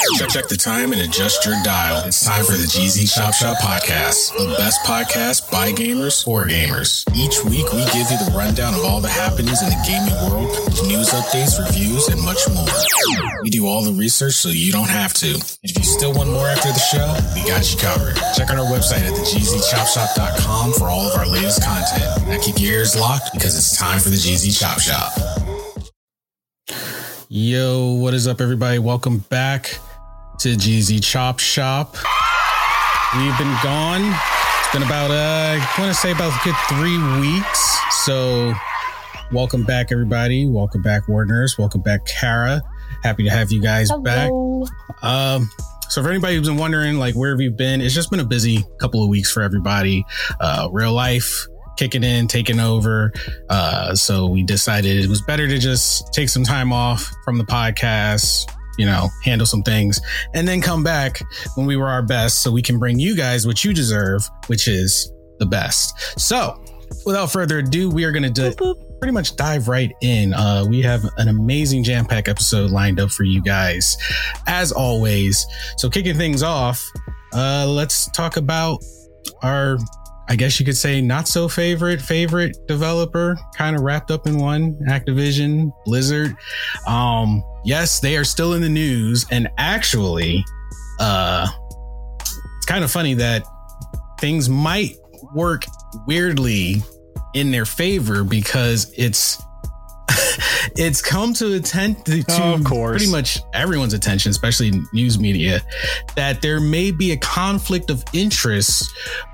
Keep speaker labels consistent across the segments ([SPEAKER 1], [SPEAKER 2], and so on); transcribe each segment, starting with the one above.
[SPEAKER 1] Check, check the time and adjust your dial. It's time for the GZ Chop Shop podcast, the best podcast by gamers for gamers. Each week, we give you the rundown of all the happenings in the gaming world, news updates, reviews, and much more. We do all the research so you don't have to. If you still want more after the show, we got you covered. Check out our website at thegzchopshop.com for all of our latest content. Now keep your ears locked because it's time for the GZ Chop Shop. Yo, what is up, everybody? Welcome back to GZ Chop Shop. We've been gone. It's been about, uh, I want to say about a good three weeks. So, welcome back, everybody. Welcome back, Warners. Welcome back, Kara. Happy to have you guys
[SPEAKER 2] Hello.
[SPEAKER 1] back. Um, so for anybody who's been wondering, like, where have you been? It's just been a busy couple of weeks for everybody. Uh, real life kicking in, taking over. Uh, so we decided it was better to just take some time off from the podcast, you know, handle some things, and then come back when we were our best so we can bring you guys what you deserve, which is the best. So without further ado, we are going to pretty much dive right in. Uh, we have an amazing jam pack episode lined up for you guys, as always. So, kicking things off, uh, let's talk about our, I guess you could say, not so favorite favorite developer, kind of wrapped up in one Activision Blizzard. Um, yes, they are still in the news, and actually, uh, it's kind of funny that things might work weirdly in their favor because it's it's come to attend to
[SPEAKER 3] Oh, of course.
[SPEAKER 1] pretty much everyone's attention, especially news media, that there may be a conflict of interest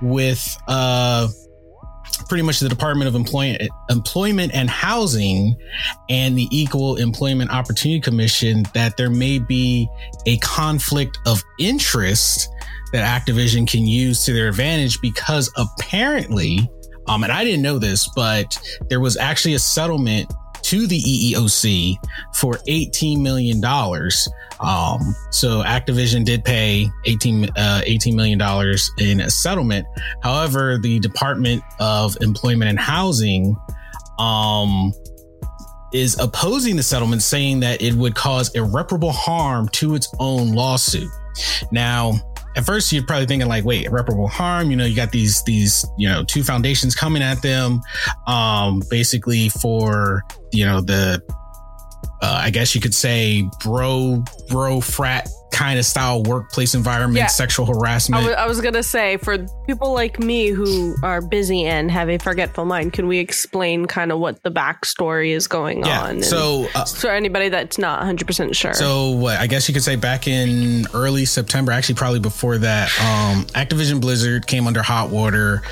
[SPEAKER 1] with uh pretty much the Department of Employment Employment and Housing and the Equal Employment Opportunity Commission that there may be a conflict of interest that Activision can use to their advantage because apparently, um, and I didn't know this, but there was actually a settlement to the EEOC for $18 million. Um, so Activision did pay 18, uh, $18 million in a settlement. However, the Department of Employment and Housing, um, is opposing the settlement, saying that it would cause irreparable harm to its own lawsuit. Now, at first you're probably thinking like, wait, irreparable harm. You know, you got these these you know two foundations coming at them, um, basically for you know the, uh, I guess you could say bro bro frat kind of style workplace environment,
[SPEAKER 2] Yeah.
[SPEAKER 1] sexual harassment.
[SPEAKER 2] wa- I was gonna say for people like me who are busy and have a forgetful mind, can we explain kind of what the backstory is going
[SPEAKER 1] yeah.
[SPEAKER 2] on?
[SPEAKER 1] So uh,
[SPEAKER 2] for anybody that's not 100 percent sure.
[SPEAKER 1] So what I guess you could say back in early September, actually probably before that, um, Activision Blizzard came under hot water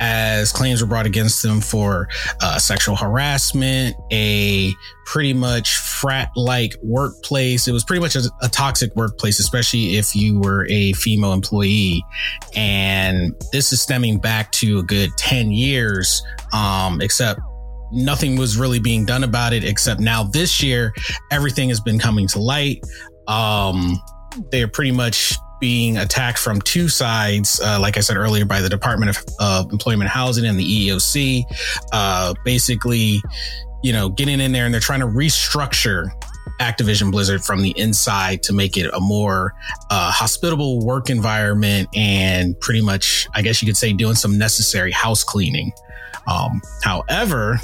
[SPEAKER 1] as claims were brought against them for uh, sexual harassment, a pretty much frat like workplace. It was pretty much a, a toxic workplace, especially if you were a female employee. And this is stemming back to a good 10 years, um, except nothing was really being done about it except now this year everything has been coming to light um they're pretty much being attacked from two sides uh, like i said earlier by the department of uh, employment housing and the eeoc uh basically you know getting in there and they're trying to restructure Activision Blizzard from the inside to make it a more uh, hospitable work environment and pretty much, I guess you could say, doing some necessary house cleaning. Um, however,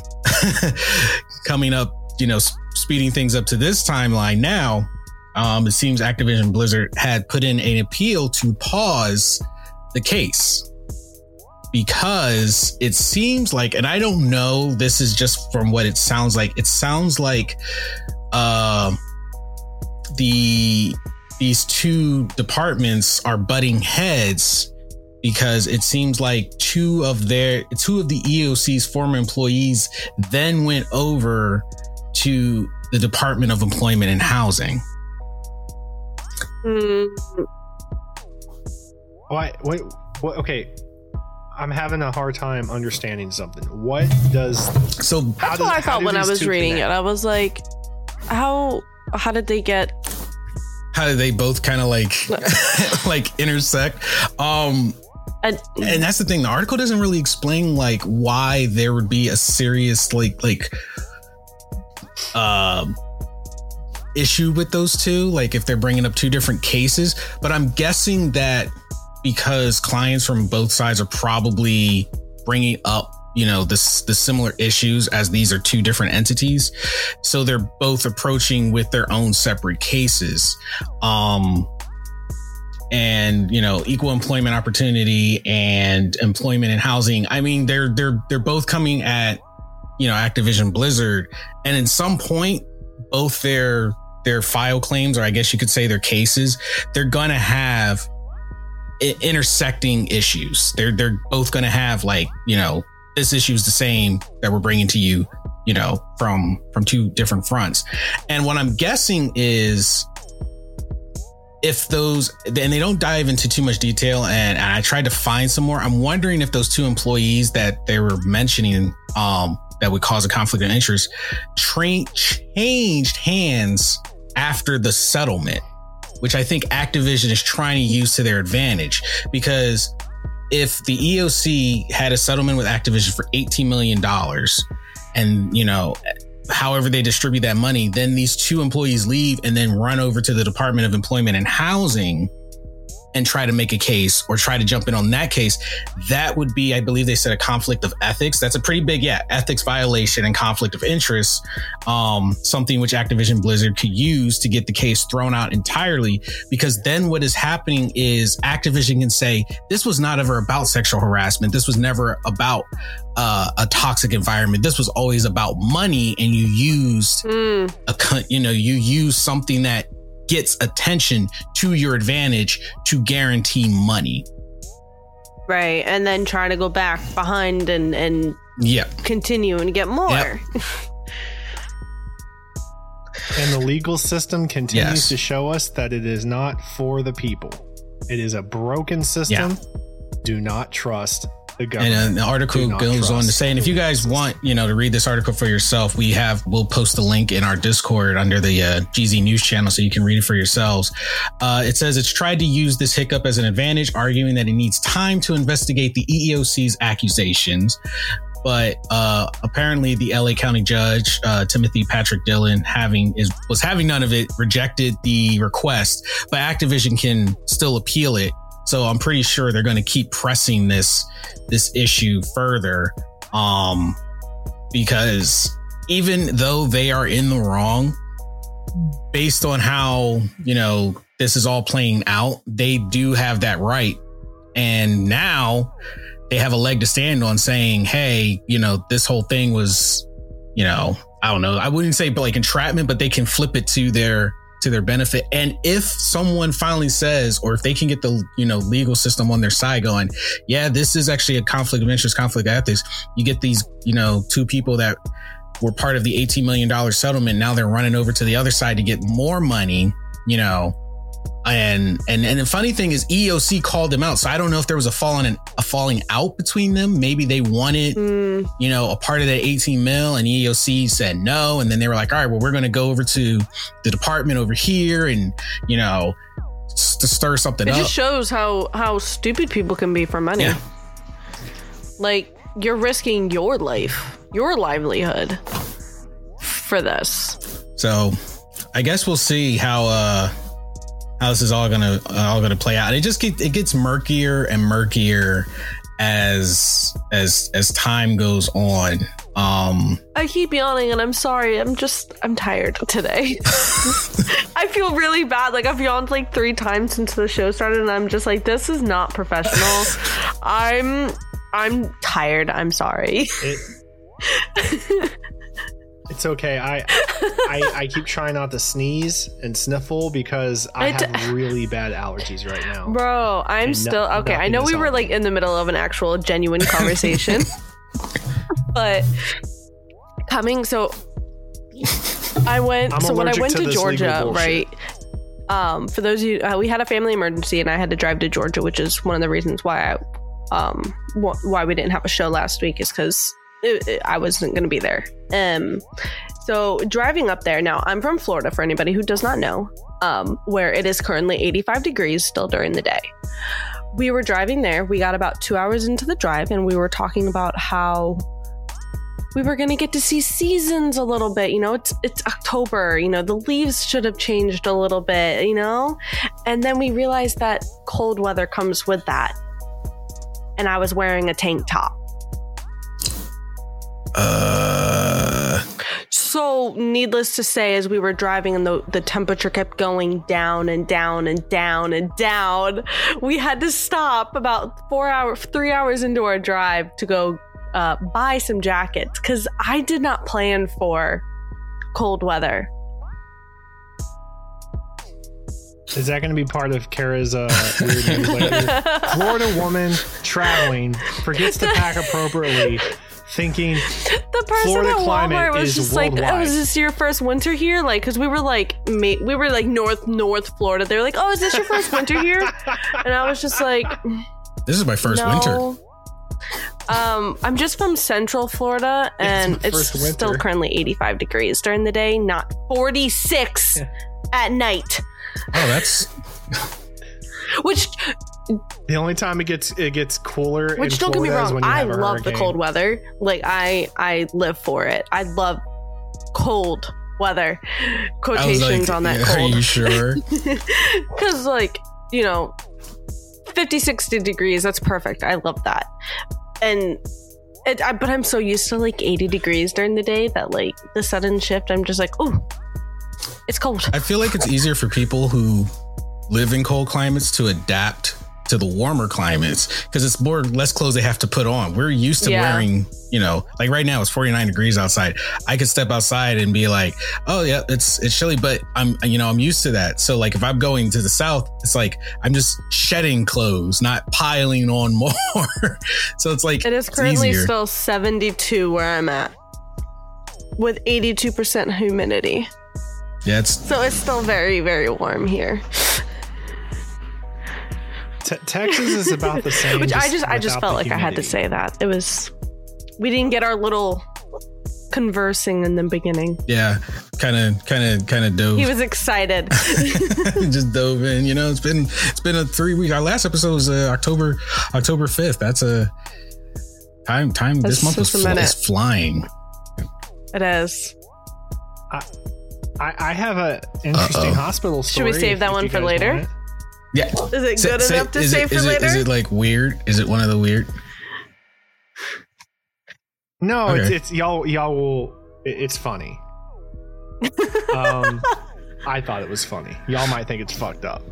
[SPEAKER 1] coming up, you know, speeding things up to this timeline now, um, it seems Activision Blizzard had put in an appeal to pause the case because it seems like, and I don't know, this is just from what it sounds like. It sounds like uh, the these two departments are butting heads because it seems like two of their two of the EOC's former employees then went over to the Department of Employment and Housing.
[SPEAKER 2] Mm,
[SPEAKER 4] Why? Wait. What? Okay. I'm having a hard time understanding something. What does?
[SPEAKER 1] So
[SPEAKER 4] how
[SPEAKER 2] that's
[SPEAKER 4] does-
[SPEAKER 2] what I thought when I was reading
[SPEAKER 4] connect?
[SPEAKER 2] it. I was like, how how did they get
[SPEAKER 1] how did they both kind of like like intersect? Um
[SPEAKER 2] and
[SPEAKER 1] and that's the thing the article doesn't really explain like why there would be a serious like like uh issue with those two like if they're bringing up two different cases but i'm guessing that because clients from both sides are probably bringing up you know this the similar issues as these are two different entities. So they're both approaching with their own separate cases. Um and you know equal employment opportunity and employment and housing. I mean they're they're they're both coming at you know activision blizzard. And in some point both their their file claims or i guess you could say their cases they're gonna have intersecting issues. They're they're both gonna have like you know this issue is the same that we're bringing to you you know from from two different fronts. And what i'm guessing is if those and they don't dive into too much detail and, and i tried to find some more i'm wondering if those two employees that they were mentioning um that would cause a conflict of interest tra- changed hands after the settlement which i think activision is trying to use to their advantage. Because if the eoc had a settlement with activision for 18 million dollars and you know however they distribute that money, then these two employees leave and then run over to the Department of Employment and Housing and try to make a case or try to jump in on that case. That would be, I believe they said a conflict of ethics. That's a pretty big, yeah, ethics violation and conflict of interest. Um, something which Activision Blizzard could use to get the case thrown out entirely. Because then what is happening is Activision can say, this was not ever about sexual harassment. This was never about uh, a toxic environment. This was always about money, and you used
[SPEAKER 2] Mm,
[SPEAKER 1] a you know you use something that gets attention to your advantage to guarantee money.
[SPEAKER 2] right, and then try to go back behind and and
[SPEAKER 1] Yep.
[SPEAKER 2] continue and get more.
[SPEAKER 1] Yep.
[SPEAKER 4] And the legal system continues
[SPEAKER 1] Yes.
[SPEAKER 4] to show us that it is not for the people. It is a broken system. Do not trust the
[SPEAKER 1] And uh, the article goes on to say, and if you guys want, you know, to read this article for yourself, we have we'll post the link in our Discord under the uh, GZ News channel, so you can read it for yourselves. Uh, it says it's tried to use this hiccup as an advantage, arguing that it needs time to investigate the EEOC's accusations. But uh, apparently, the LA County judge uh, Timothy Patrick Dillon having is was having none of it, rejected the request. But Activision can still appeal it, so I'm pretty sure they're going to keep pressing this this issue further um because even though they are in the wrong based on how you know this is all playing out they do have that right. And now they have a leg to stand on saying hey you know this whole thing was you know i don't know. I wouldn't say but like entrapment but they can flip it to their to their benefit and if someone finally says or if they can get the you know legal system on their side going yeah, this is actually a conflict of interest, conflict of ethics. You get these, you know, two people that were part of the $18 million settlement. Now they're running over to the other side to get more money, you know. And and and the funny thing is EOC called them out. So I don't know if there was a falling a falling out between them. Maybe they wanted,
[SPEAKER 2] Mm,
[SPEAKER 1] you know, a part of that 18 mil and EOC said no. And then they were like, all right, well, we're gonna go over to the department over here and, you know, to stir something
[SPEAKER 2] it
[SPEAKER 1] up.
[SPEAKER 2] It just shows how how stupid people can be for money.
[SPEAKER 1] Yeah.
[SPEAKER 2] Like you're risking your life, your livelihood for this.
[SPEAKER 1] So I guess we'll see how uh how this is all gonna all gonna play out. It just get, it gets murkier and murkier as as as time goes on. Um
[SPEAKER 2] I keep yawning and I'm sorry. I'm just I'm tired today. I feel really bad. Like I've yawned like three times since the show started and I'm just like this is not professional. I'm I'm tired. I'm sorry.
[SPEAKER 4] it, It's okay. I, I I keep trying not to sneeze and sniffle because I, have really bad allergies right now.
[SPEAKER 2] Bro, I'm
[SPEAKER 4] And no-
[SPEAKER 2] still okay. I know we were like in the middle of an actual genuine conversation, but coming. So I went.
[SPEAKER 4] I'm
[SPEAKER 2] so when I went
[SPEAKER 4] to
[SPEAKER 2] to, Georgia, right? Um, for those of you, uh, we had a family emergency, and I had to drive to Georgia, which is one of the reasons why I, um, wh- why we didn't have a show last week is because I wasn't going to be there. Um, so driving up there now, I'm from Florida. For anybody who does not know, um, where it is currently 85 degrees still during the day. We were driving there. We got about two hours into the drive, and we were talking about how we were going to get to see seasons a little bit. You know, it's it's October. You know, the leaves should have changed a little bit. You know, and then we realized that cold weather comes with that. And I was wearing a tank top.
[SPEAKER 1] Uh,
[SPEAKER 2] So, needless to say, as we were driving and the, the temperature kept going down and down and down and down, we had to stop about four hours, three hours into our drive to go uh, buy some jackets because I did not plan for cold weather.
[SPEAKER 4] Is that going to be part of Kara's uh, weird news later? Florida woman traveling forgets to pack appropriately, thinking
[SPEAKER 2] The person
[SPEAKER 4] Florida
[SPEAKER 2] at
[SPEAKER 4] climate
[SPEAKER 2] Walmart was
[SPEAKER 4] is
[SPEAKER 2] just like, "Oh,
[SPEAKER 4] worldwide."
[SPEAKER 2] is this your first winter here?" Like, because we were like, ma- we were like North North Florida. They were like, "Oh, is this your first winter here?" And I was just like,
[SPEAKER 1] this is my first
[SPEAKER 2] no.
[SPEAKER 1] winter.
[SPEAKER 2] Um, I'm just from Central Florida, and
[SPEAKER 4] my
[SPEAKER 2] it's, still currently 85 degrees during the day, not 46 at night.
[SPEAKER 1] Oh, that's
[SPEAKER 2] Which,
[SPEAKER 4] the only time it gets it gets cooler.
[SPEAKER 2] which
[SPEAKER 4] in
[SPEAKER 2] don't get me wrong, I love the cold weather. Like I, I live for it. I love cold weather. Quotations
[SPEAKER 1] like,
[SPEAKER 2] on that
[SPEAKER 1] Are
[SPEAKER 2] cold.
[SPEAKER 1] you sure?
[SPEAKER 2] Because, like, you know, 50, 60 degrees, that's perfect. I love that. And, it, I, but I'm so used to like 80 degrees during the day that, like, the sudden shift, I'm just like, oh, it's cold.
[SPEAKER 1] I feel like it's easier for people who live in cold climates to adapt to the warmer climates because it's more less clothes they have to put on. We're used to
[SPEAKER 2] Yeah.
[SPEAKER 1] wearing, you know, like right now it's 49 degrees outside. I could step outside and be like, "Oh yeah, it's it's chilly," but I'm you know, I'm used to that. So like if I'm going to the south, it's like I'm just shedding clothes, not piling on more. so it's like
[SPEAKER 2] It is currently
[SPEAKER 1] easier.
[SPEAKER 2] still 72 where I'm at with 82% humidity.
[SPEAKER 1] Yeah, it's
[SPEAKER 2] So it's still very, very warm here.
[SPEAKER 4] Te- Texas is about the same.
[SPEAKER 2] Which I just I just felt
[SPEAKER 4] the
[SPEAKER 2] like I had to say that. It was we didn't get our little conversing in the beginning.
[SPEAKER 1] yeah, kind of kind of kind of dove.
[SPEAKER 2] He was excited.
[SPEAKER 1] just dove in. You know, it's been it's been a three week. Our last episode was uh, October October fifth. That's a time time.
[SPEAKER 2] That's
[SPEAKER 1] this month was fl- is flying.
[SPEAKER 2] it is.
[SPEAKER 4] I, I have a interesting
[SPEAKER 1] Uh-oh.
[SPEAKER 4] hospital story.
[SPEAKER 2] Should we save that one
[SPEAKER 4] you
[SPEAKER 2] for
[SPEAKER 4] guys
[SPEAKER 2] later?
[SPEAKER 4] Want it.
[SPEAKER 1] Yeah,
[SPEAKER 2] Is it
[SPEAKER 1] Say-
[SPEAKER 2] good
[SPEAKER 1] say-
[SPEAKER 2] enough to
[SPEAKER 1] is
[SPEAKER 2] save
[SPEAKER 1] it,
[SPEAKER 2] for
[SPEAKER 1] is
[SPEAKER 2] later?
[SPEAKER 1] Is it like weird? Is it one of the weird?
[SPEAKER 4] No, it's,
[SPEAKER 1] Okay.
[SPEAKER 4] it's y'all. Y'all will. it's funny. um, I thought it was funny. Y'all might think it's fucked up.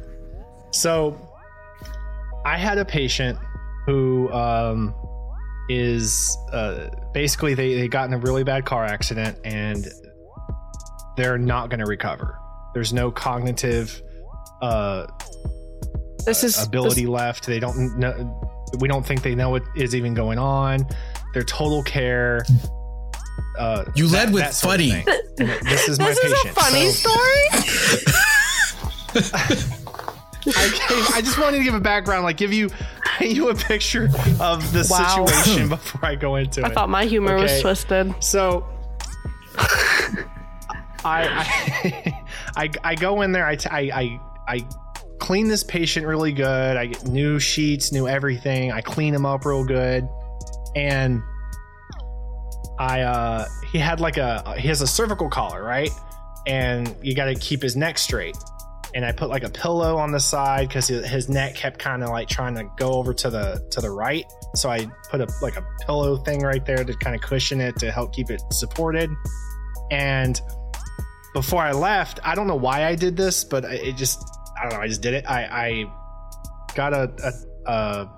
[SPEAKER 4] So, I had a patient who um, is uh, basically they they got in a really bad car accident and they're not going to recover. There's no cognitive uh,
[SPEAKER 2] this is
[SPEAKER 4] ability left. They don't know. We don't think they know what is even going on. Their total care. Uh,
[SPEAKER 1] You
[SPEAKER 4] that-
[SPEAKER 1] led with
[SPEAKER 4] that sort of
[SPEAKER 1] funny.
[SPEAKER 4] thing. This is my
[SPEAKER 2] This is a funny
[SPEAKER 4] So,
[SPEAKER 2] story.
[SPEAKER 4] I, I just wanted to give a background, like give you paint you a picture of the
[SPEAKER 2] Wow.
[SPEAKER 4] situation before I go into
[SPEAKER 2] I
[SPEAKER 4] it.
[SPEAKER 2] I thought my humor was twisted.
[SPEAKER 4] So I, I I I go in there. I t- I I I clean this patient really good. I get new sheets, new everything. I clean him up real good, and I uh he had like a he has a cervical collar, right? And you got to keep his neck straight. And I put like a pillow on the side because his neck kept kind of like trying to go over to the to the right. So I put a like a pillow thing right there to kind of cushion it to help keep it supported. And before I left, I don't know why I did this, but it just I don't know. I just did it. I, I got a, a, a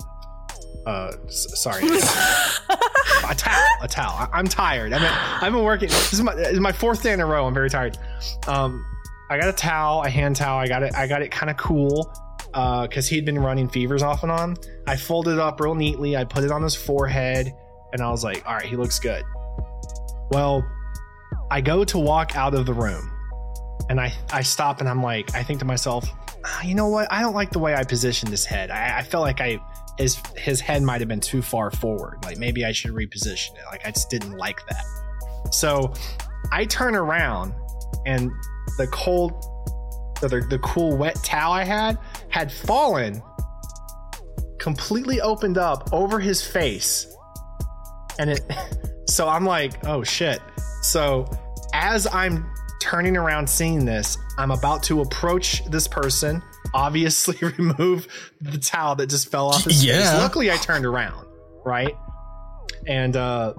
[SPEAKER 4] uh, sorry, a towel, a towel. I- I'm tired. I mean, I've been working. This is my this is my fourth day in a row. I'm very tired. Um, I got a towel, a hand towel. I got it. I got it kind of cool because he'd been running fevers off and on. I folded it up real neatly. I put it on his forehead, and I was like, "All right, he looks good." Well, I go to walk out of the room, and I I stop and I'm like, I think to myself, "Ah, you know what? I don't like the way I positioned his head. I, I felt like I his his head might have been too far forward. Like maybe I should reposition it. Like I just didn't like that. So I turn around and the cold the, the cool wet towel I had had fallen completely opened up over his face. And it so I'm like, oh shit. So as I'm turning around seeing this, I'm about to approach this person, obviously remove the towel that just fell off his
[SPEAKER 1] Yeah.
[SPEAKER 4] face. Luckily I turned around, right? And uh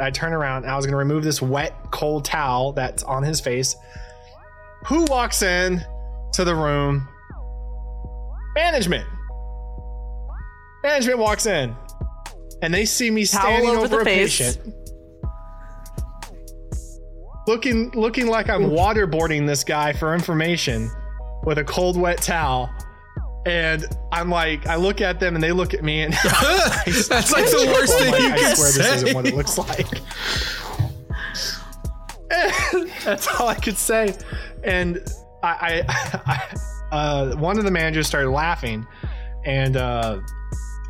[SPEAKER 4] I turn around and I was gonna remove this wet, cold towel that's on his face. Who walks in to the room? Management. Management walks in and they see me
[SPEAKER 2] Towel
[SPEAKER 4] standing
[SPEAKER 2] over
[SPEAKER 4] over,
[SPEAKER 2] the
[SPEAKER 4] a
[SPEAKER 2] face.
[SPEAKER 4] patient. Looking looking like I'm waterboarding this guy for information with a cold wet towel. And I'm like, I look at them and they look at me and
[SPEAKER 1] That's like the worst thing
[SPEAKER 4] like,
[SPEAKER 1] you
[SPEAKER 4] I
[SPEAKER 1] can
[SPEAKER 4] swear
[SPEAKER 1] say.
[SPEAKER 4] this isn't what it looks like. That's all I could say. And I, I, I uh, one of the managers started laughing, and uh,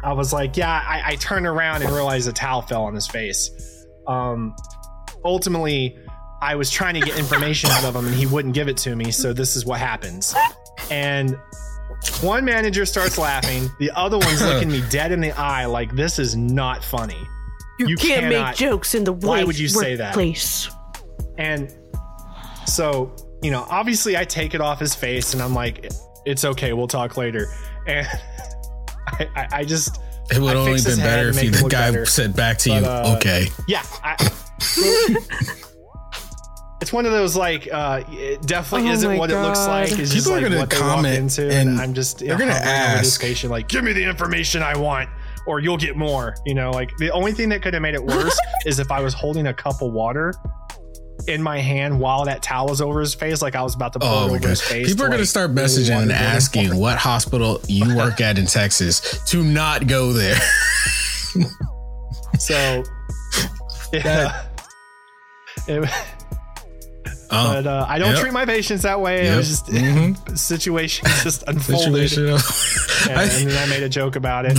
[SPEAKER 4] I was like, "Yeah." I, I turned around and realized the towel fell on his face. Um, ultimately, I was trying to get information out of him, and he wouldn't give it to me. So this is what happens. And one manager starts laughing, the other one's looking me dead in the eye, like this is not funny.
[SPEAKER 2] You,
[SPEAKER 4] You
[SPEAKER 2] can't
[SPEAKER 4] cannot-
[SPEAKER 2] make jokes in the
[SPEAKER 4] workplace.
[SPEAKER 2] Why
[SPEAKER 4] would you say that?
[SPEAKER 2] workplace.
[SPEAKER 4] And so, you know, obviously I take it off his face and I'm like, it's okay, we'll talk later. And I, I, I just,
[SPEAKER 1] It would
[SPEAKER 4] I
[SPEAKER 1] only
[SPEAKER 4] fix
[SPEAKER 1] been better if you, the guy
[SPEAKER 4] better.
[SPEAKER 1] said back to
[SPEAKER 4] But,
[SPEAKER 1] you,
[SPEAKER 4] uh,
[SPEAKER 1] okay.
[SPEAKER 4] yeah. I, it's one of those like, uh, it definitely
[SPEAKER 2] Oh
[SPEAKER 4] isn't
[SPEAKER 2] my
[SPEAKER 4] what it looks like. It's just
[SPEAKER 1] People are
[SPEAKER 4] like
[SPEAKER 1] gonna
[SPEAKER 4] what they
[SPEAKER 1] comment
[SPEAKER 4] into.
[SPEAKER 1] and
[SPEAKER 4] And I'm just,
[SPEAKER 1] they're gonna
[SPEAKER 4] this
[SPEAKER 1] ask.
[SPEAKER 4] patient, like, give me the information I want. Or you'll get more, you know. Like the only thing that could have made it worse is if I was holding a cup of water in my hand while that towel was over his face, like I was about to pour
[SPEAKER 1] Oh
[SPEAKER 4] it over
[SPEAKER 1] god!
[SPEAKER 4] his face.
[SPEAKER 1] People are
[SPEAKER 4] to,
[SPEAKER 1] going to
[SPEAKER 4] like,
[SPEAKER 1] start
[SPEAKER 4] really
[SPEAKER 1] messaging and
[SPEAKER 4] waterboard him.
[SPEAKER 1] asking what hospital you work at in Texas to not go there.
[SPEAKER 4] So, yeah. It-
[SPEAKER 1] Oh,
[SPEAKER 4] but uh, I don't
[SPEAKER 1] Yep.
[SPEAKER 4] treat my patients that way. It was just
[SPEAKER 1] Mhm.
[SPEAKER 4] situation just unfolded,
[SPEAKER 1] situation.
[SPEAKER 4] and, and then I made a joke about it.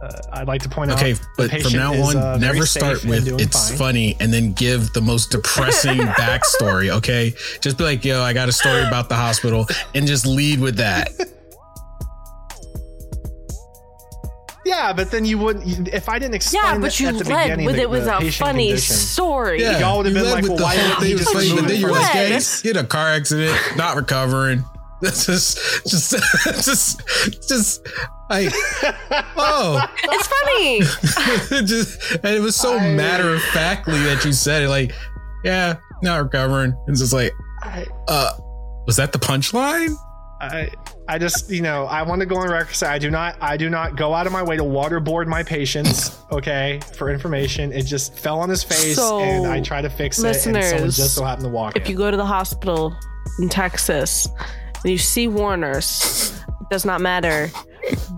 [SPEAKER 4] Uh, I'd like to point out.
[SPEAKER 1] okay, but from now
[SPEAKER 4] is,
[SPEAKER 1] on,
[SPEAKER 4] uh,
[SPEAKER 1] never start with "it's
[SPEAKER 4] fine.
[SPEAKER 1] funny" and then give the most depressing backstory. Okay, just be like, "Yo, I got a story about the hospital," and just lead with that.
[SPEAKER 4] Yeah, but then you wouldn't. If I didn't explain
[SPEAKER 2] Yeah,
[SPEAKER 4] the-
[SPEAKER 2] but you
[SPEAKER 4] at the
[SPEAKER 2] led
[SPEAKER 4] beginning
[SPEAKER 2] with
[SPEAKER 4] the-
[SPEAKER 2] it
[SPEAKER 4] was
[SPEAKER 2] a funny
[SPEAKER 4] condition.
[SPEAKER 2] story.
[SPEAKER 1] Yeah,
[SPEAKER 4] Y'all would've been like, well, why
[SPEAKER 1] whole
[SPEAKER 4] didn't he
[SPEAKER 1] thing
[SPEAKER 4] just
[SPEAKER 1] was funny,
[SPEAKER 4] remove
[SPEAKER 1] but then you're like,
[SPEAKER 2] from
[SPEAKER 1] "Yeah, he had a car accident, not recovering." This is just, just, just like, oh,
[SPEAKER 2] It's funny.
[SPEAKER 1] it just and it was so
[SPEAKER 4] I-
[SPEAKER 1] matter of factly that you said it like yeah not recovering it's just like
[SPEAKER 4] I,
[SPEAKER 1] uh was that the punchline
[SPEAKER 4] I, I just, you know, I want to go on record. and Say I do not, I do not go out of my way to waterboard my patients. Okay, for information, it just fell on his face,
[SPEAKER 2] So,
[SPEAKER 4] and I try to fix it, and someone just so happened to walk
[SPEAKER 2] if
[SPEAKER 4] in.
[SPEAKER 2] you go to the hospital in Texas and you see Warner's, it does not matter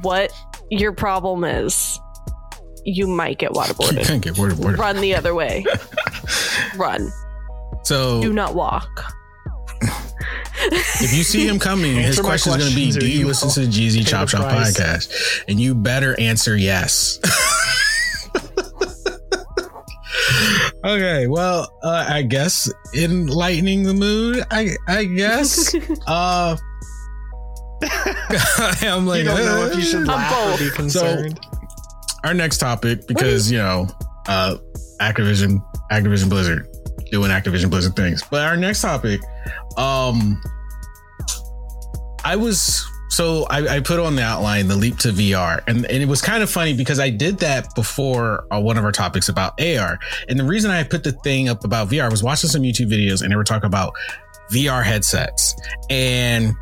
[SPEAKER 2] what your problem is. You might get waterboarded.
[SPEAKER 1] you can't get waterboarded.
[SPEAKER 2] Run the other way. Run.
[SPEAKER 1] So do
[SPEAKER 2] not walk.
[SPEAKER 1] If you see him coming his question is going to be do you
[SPEAKER 4] you
[SPEAKER 1] listen to the GZ
[SPEAKER 4] pay
[SPEAKER 1] Chop Shop podcast? And you better answer yes. Okay well uh, I guess enlightening the mood I I guess. Uh I'm like
[SPEAKER 4] you don't know if you should laugh or be
[SPEAKER 2] both.
[SPEAKER 4] concerned.
[SPEAKER 1] our next topic because you know uh activision activision blizzard doing activision blizzard things. But our next topic um i was so I, I put on the outline the leap to vr and, and it was kind of funny because i did that before uh, one of our topics about ar and the reason i put the thing up about vr I was watching some youtube videos and they were talking about vr headsets and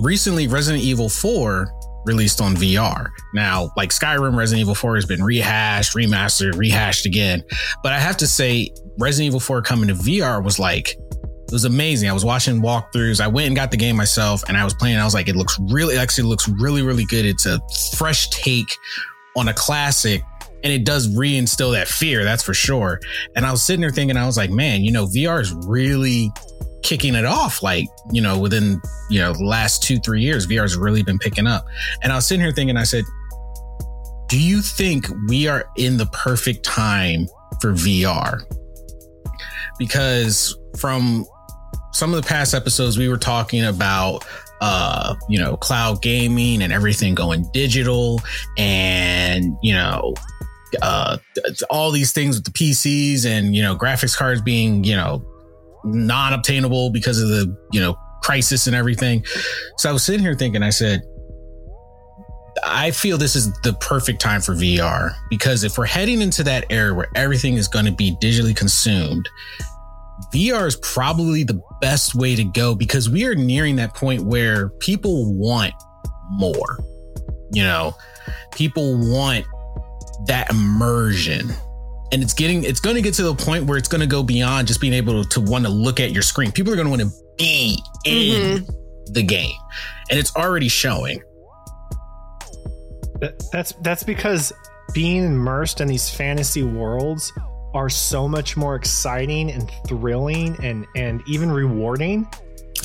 [SPEAKER 1] recently resident evil 4 released on VR. Now, like Skyrim, Resident Evil 4 has been rehashed, remastered, rehashed again. But I have to say, Resident Evil 4 coming to VR was like, it was amazing. I was watching walkthroughs. I went and got the game myself and I was playing. I was like, it looks really, actually looks really, really good. It's a fresh take on a classic and it does reinstill that fear. That's for sure. And I was sitting there thinking, I was like, man, you know, VR is really kicking it off like you know within you know the last two three years vr has really been picking up and i was sitting here thinking i said do you think we are in the perfect time for vr because from some of the past episodes we were talking about uh you know cloud gaming and everything going digital and you know uh all these things with the PCs and you know graphics cards being you know non-obtainable because of the you know crisis and everything. So i was sitting here thinking i said i feel this is the perfect time for vr because if we're heading into that era where everything is going to be digitally consumed vr is probably the best way to go because we are nearing that point where people want more you know? People want that immersion. And it's getting it's going to get to the point where it's going to go beyond just being able to, to want to look at your screen. People are going to want to be in mm-hmm. the game. And it's already showing.
[SPEAKER 4] That's that's because being immersed in these fantasy worlds are so much more exciting and thrilling and and even rewarding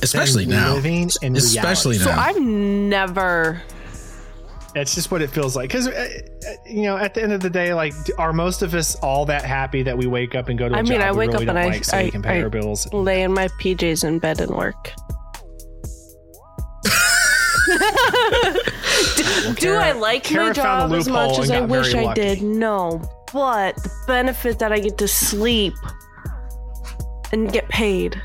[SPEAKER 1] especially now living in especially
[SPEAKER 2] reality.
[SPEAKER 1] now
[SPEAKER 2] so i've never
[SPEAKER 4] that's just what it feels like. Because, uh, uh, you know, at the end of the day, like, are most of us all that happy that we wake up and go to a I mean, I wake really up and I, so I, can pay I our bills?
[SPEAKER 2] lay in my PJs in bed and work. do, do I like Kara my job as much as I wish I did? No. But the benefit that I get to sleep and get paid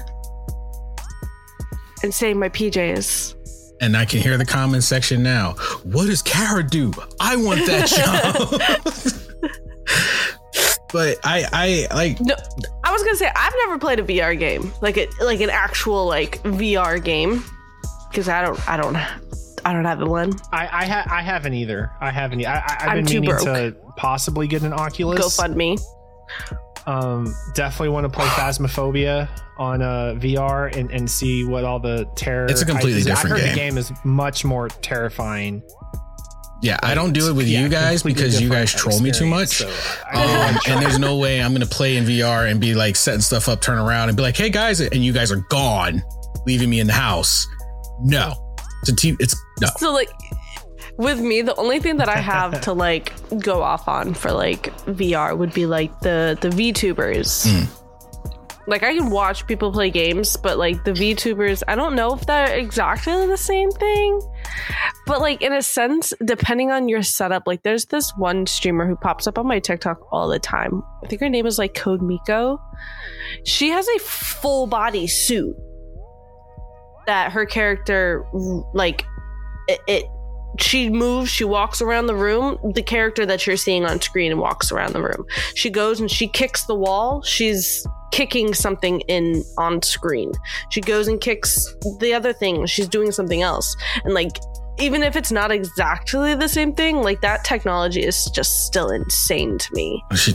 [SPEAKER 2] and stay in my PJs
[SPEAKER 1] and I can hear the comment section now. What does Kara do? I want that job. but I, I like.
[SPEAKER 2] No, I was gonna say I've never played a VR game, like a like an actual like VR game, because I don't, I don't, I don't have the one.
[SPEAKER 4] I, I, ha- I haven't either. I haven't. I, I, have been meaning broke. to possibly get an Oculus.
[SPEAKER 2] Go fund me.
[SPEAKER 4] Um, definitely want to play Phasmophobia on uh, VR and, and see what all the terror.
[SPEAKER 1] It's a completely different
[SPEAKER 4] I heard
[SPEAKER 1] game.
[SPEAKER 4] the game is much more terrifying.
[SPEAKER 1] Yeah, I don't do it with yeah, you guys because you guys troll me too much. So um, and there's no way I'm gonna play in VR and be like setting stuff up, turn around and be like, "Hey guys," and you guys are gone, leaving me in the house. No, a team. It's no.
[SPEAKER 2] So like, with me, the only thing that I have to like go off on for like VR would be like the the VTubers. Mm. Like I can watch people play games, but like the VTubers, I don't know if they're exactly the same thing. But like in a sense, depending on your setup, like there's this one streamer who pops up on my TikTok all the time. I think her name is like Code Miko. She has a full body suit that her character like it, it she moves, she walks around the room, the character that you're seeing on screen walks around the room. She goes and she kicks the wall. She's kicking something in on screen. She goes and kicks the other thing. She's doing something else. And like even if it's not exactly the same thing, like that technology is just still insane to me. She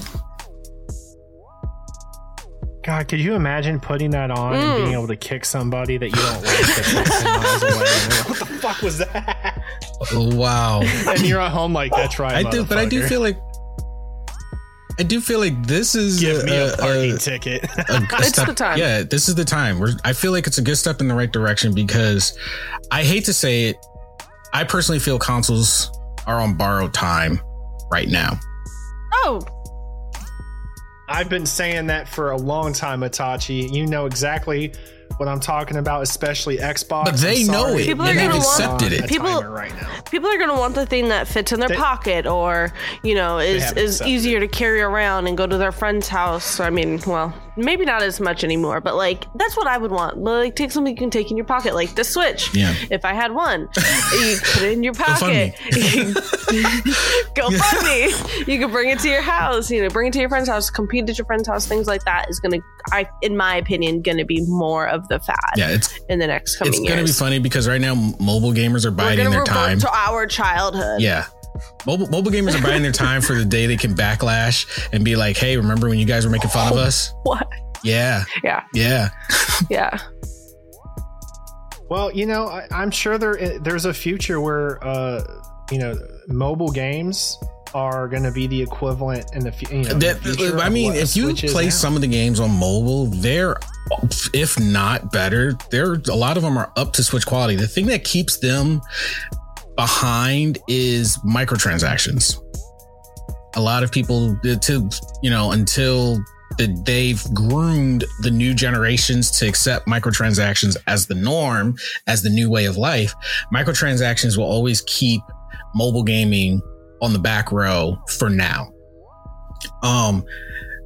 [SPEAKER 4] God, could you imagine putting that on mm. and being able to kick somebody that you don't like miles away? what the fuck was that?
[SPEAKER 1] Oh, wow.
[SPEAKER 4] and you're at home like that's right.
[SPEAKER 1] I do, but I do feel like I do feel like this is
[SPEAKER 4] give a, me a parking a, ticket.
[SPEAKER 2] A, it's step, the time.
[SPEAKER 1] Yeah, this is the time. We're, I feel like it's a good step in the right direction because I hate to say it, I personally feel consoles are on borrowed time right now.
[SPEAKER 2] Oh,
[SPEAKER 4] I've been saying that for a long time, Itachi. You know exactly what I'm talking about, especially Xbox.
[SPEAKER 1] But they know it. People are going to want it.
[SPEAKER 2] People, right now. people are going to want the thing that fits in their they, pocket, or you know, is is easier it. to carry around and go to their friend's house. I mean, well, maybe not as much anymore, but like that's what I would want. Like take something you can take in your pocket, like the Switch.
[SPEAKER 1] Yeah.
[SPEAKER 2] If I had one, you put it in your pocket. Go fund me. You can bring it to your house. You know, bring it to your friend's house. Compete at your friend's house. Things like that is gonna, I, in my opinion, gonna be more of the fad.
[SPEAKER 1] Yeah, it's
[SPEAKER 2] in the next coming
[SPEAKER 1] it's
[SPEAKER 2] years.
[SPEAKER 1] gonna be funny because right now mobile gamers are biding their time.
[SPEAKER 2] to our childhood.
[SPEAKER 1] Yeah. Mobile, mobile gamers are buying their time for the day they can backlash and be like, hey, remember when you guys were making fun of us?
[SPEAKER 2] What?
[SPEAKER 1] Yeah.
[SPEAKER 2] Yeah.
[SPEAKER 1] Yeah.
[SPEAKER 2] Yeah.
[SPEAKER 4] Well, you know, I, I'm sure there there's a future where uh, you know mobile games are going to be the equivalent in the, you know, in the future.
[SPEAKER 1] I mean, if you play
[SPEAKER 4] now.
[SPEAKER 1] some of the games on mobile, they're, if not better, they're a lot of them are up to Switch quality. The thing that keeps them behind is microtransactions. A lot of people, to you know, until the, they've groomed the new generations to accept microtransactions as the norm, as the new way of life. Microtransactions will always keep mobile gaming on the back row for now. Um,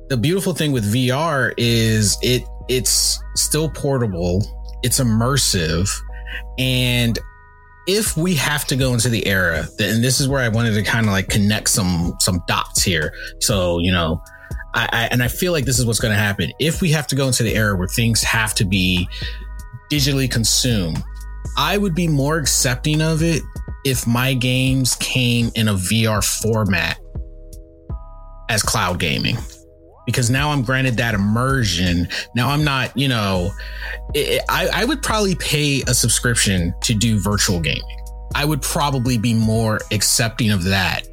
[SPEAKER 1] the beautiful thing with VR is it it's still portable, it's immersive, and if we have to go into the era, and this is where I wanted to kind of like connect some some dots here. So you know, I, I and I feel like this is what's going to happen if we have to go into the era where things have to be digitally consumed. I would be more accepting of it if my games came in a VR format as cloud gaming. Because now I'm granted that immersion. Now I'm not, you know, it, I, I would probably pay a subscription to do virtual gaming. I would probably be more accepting of that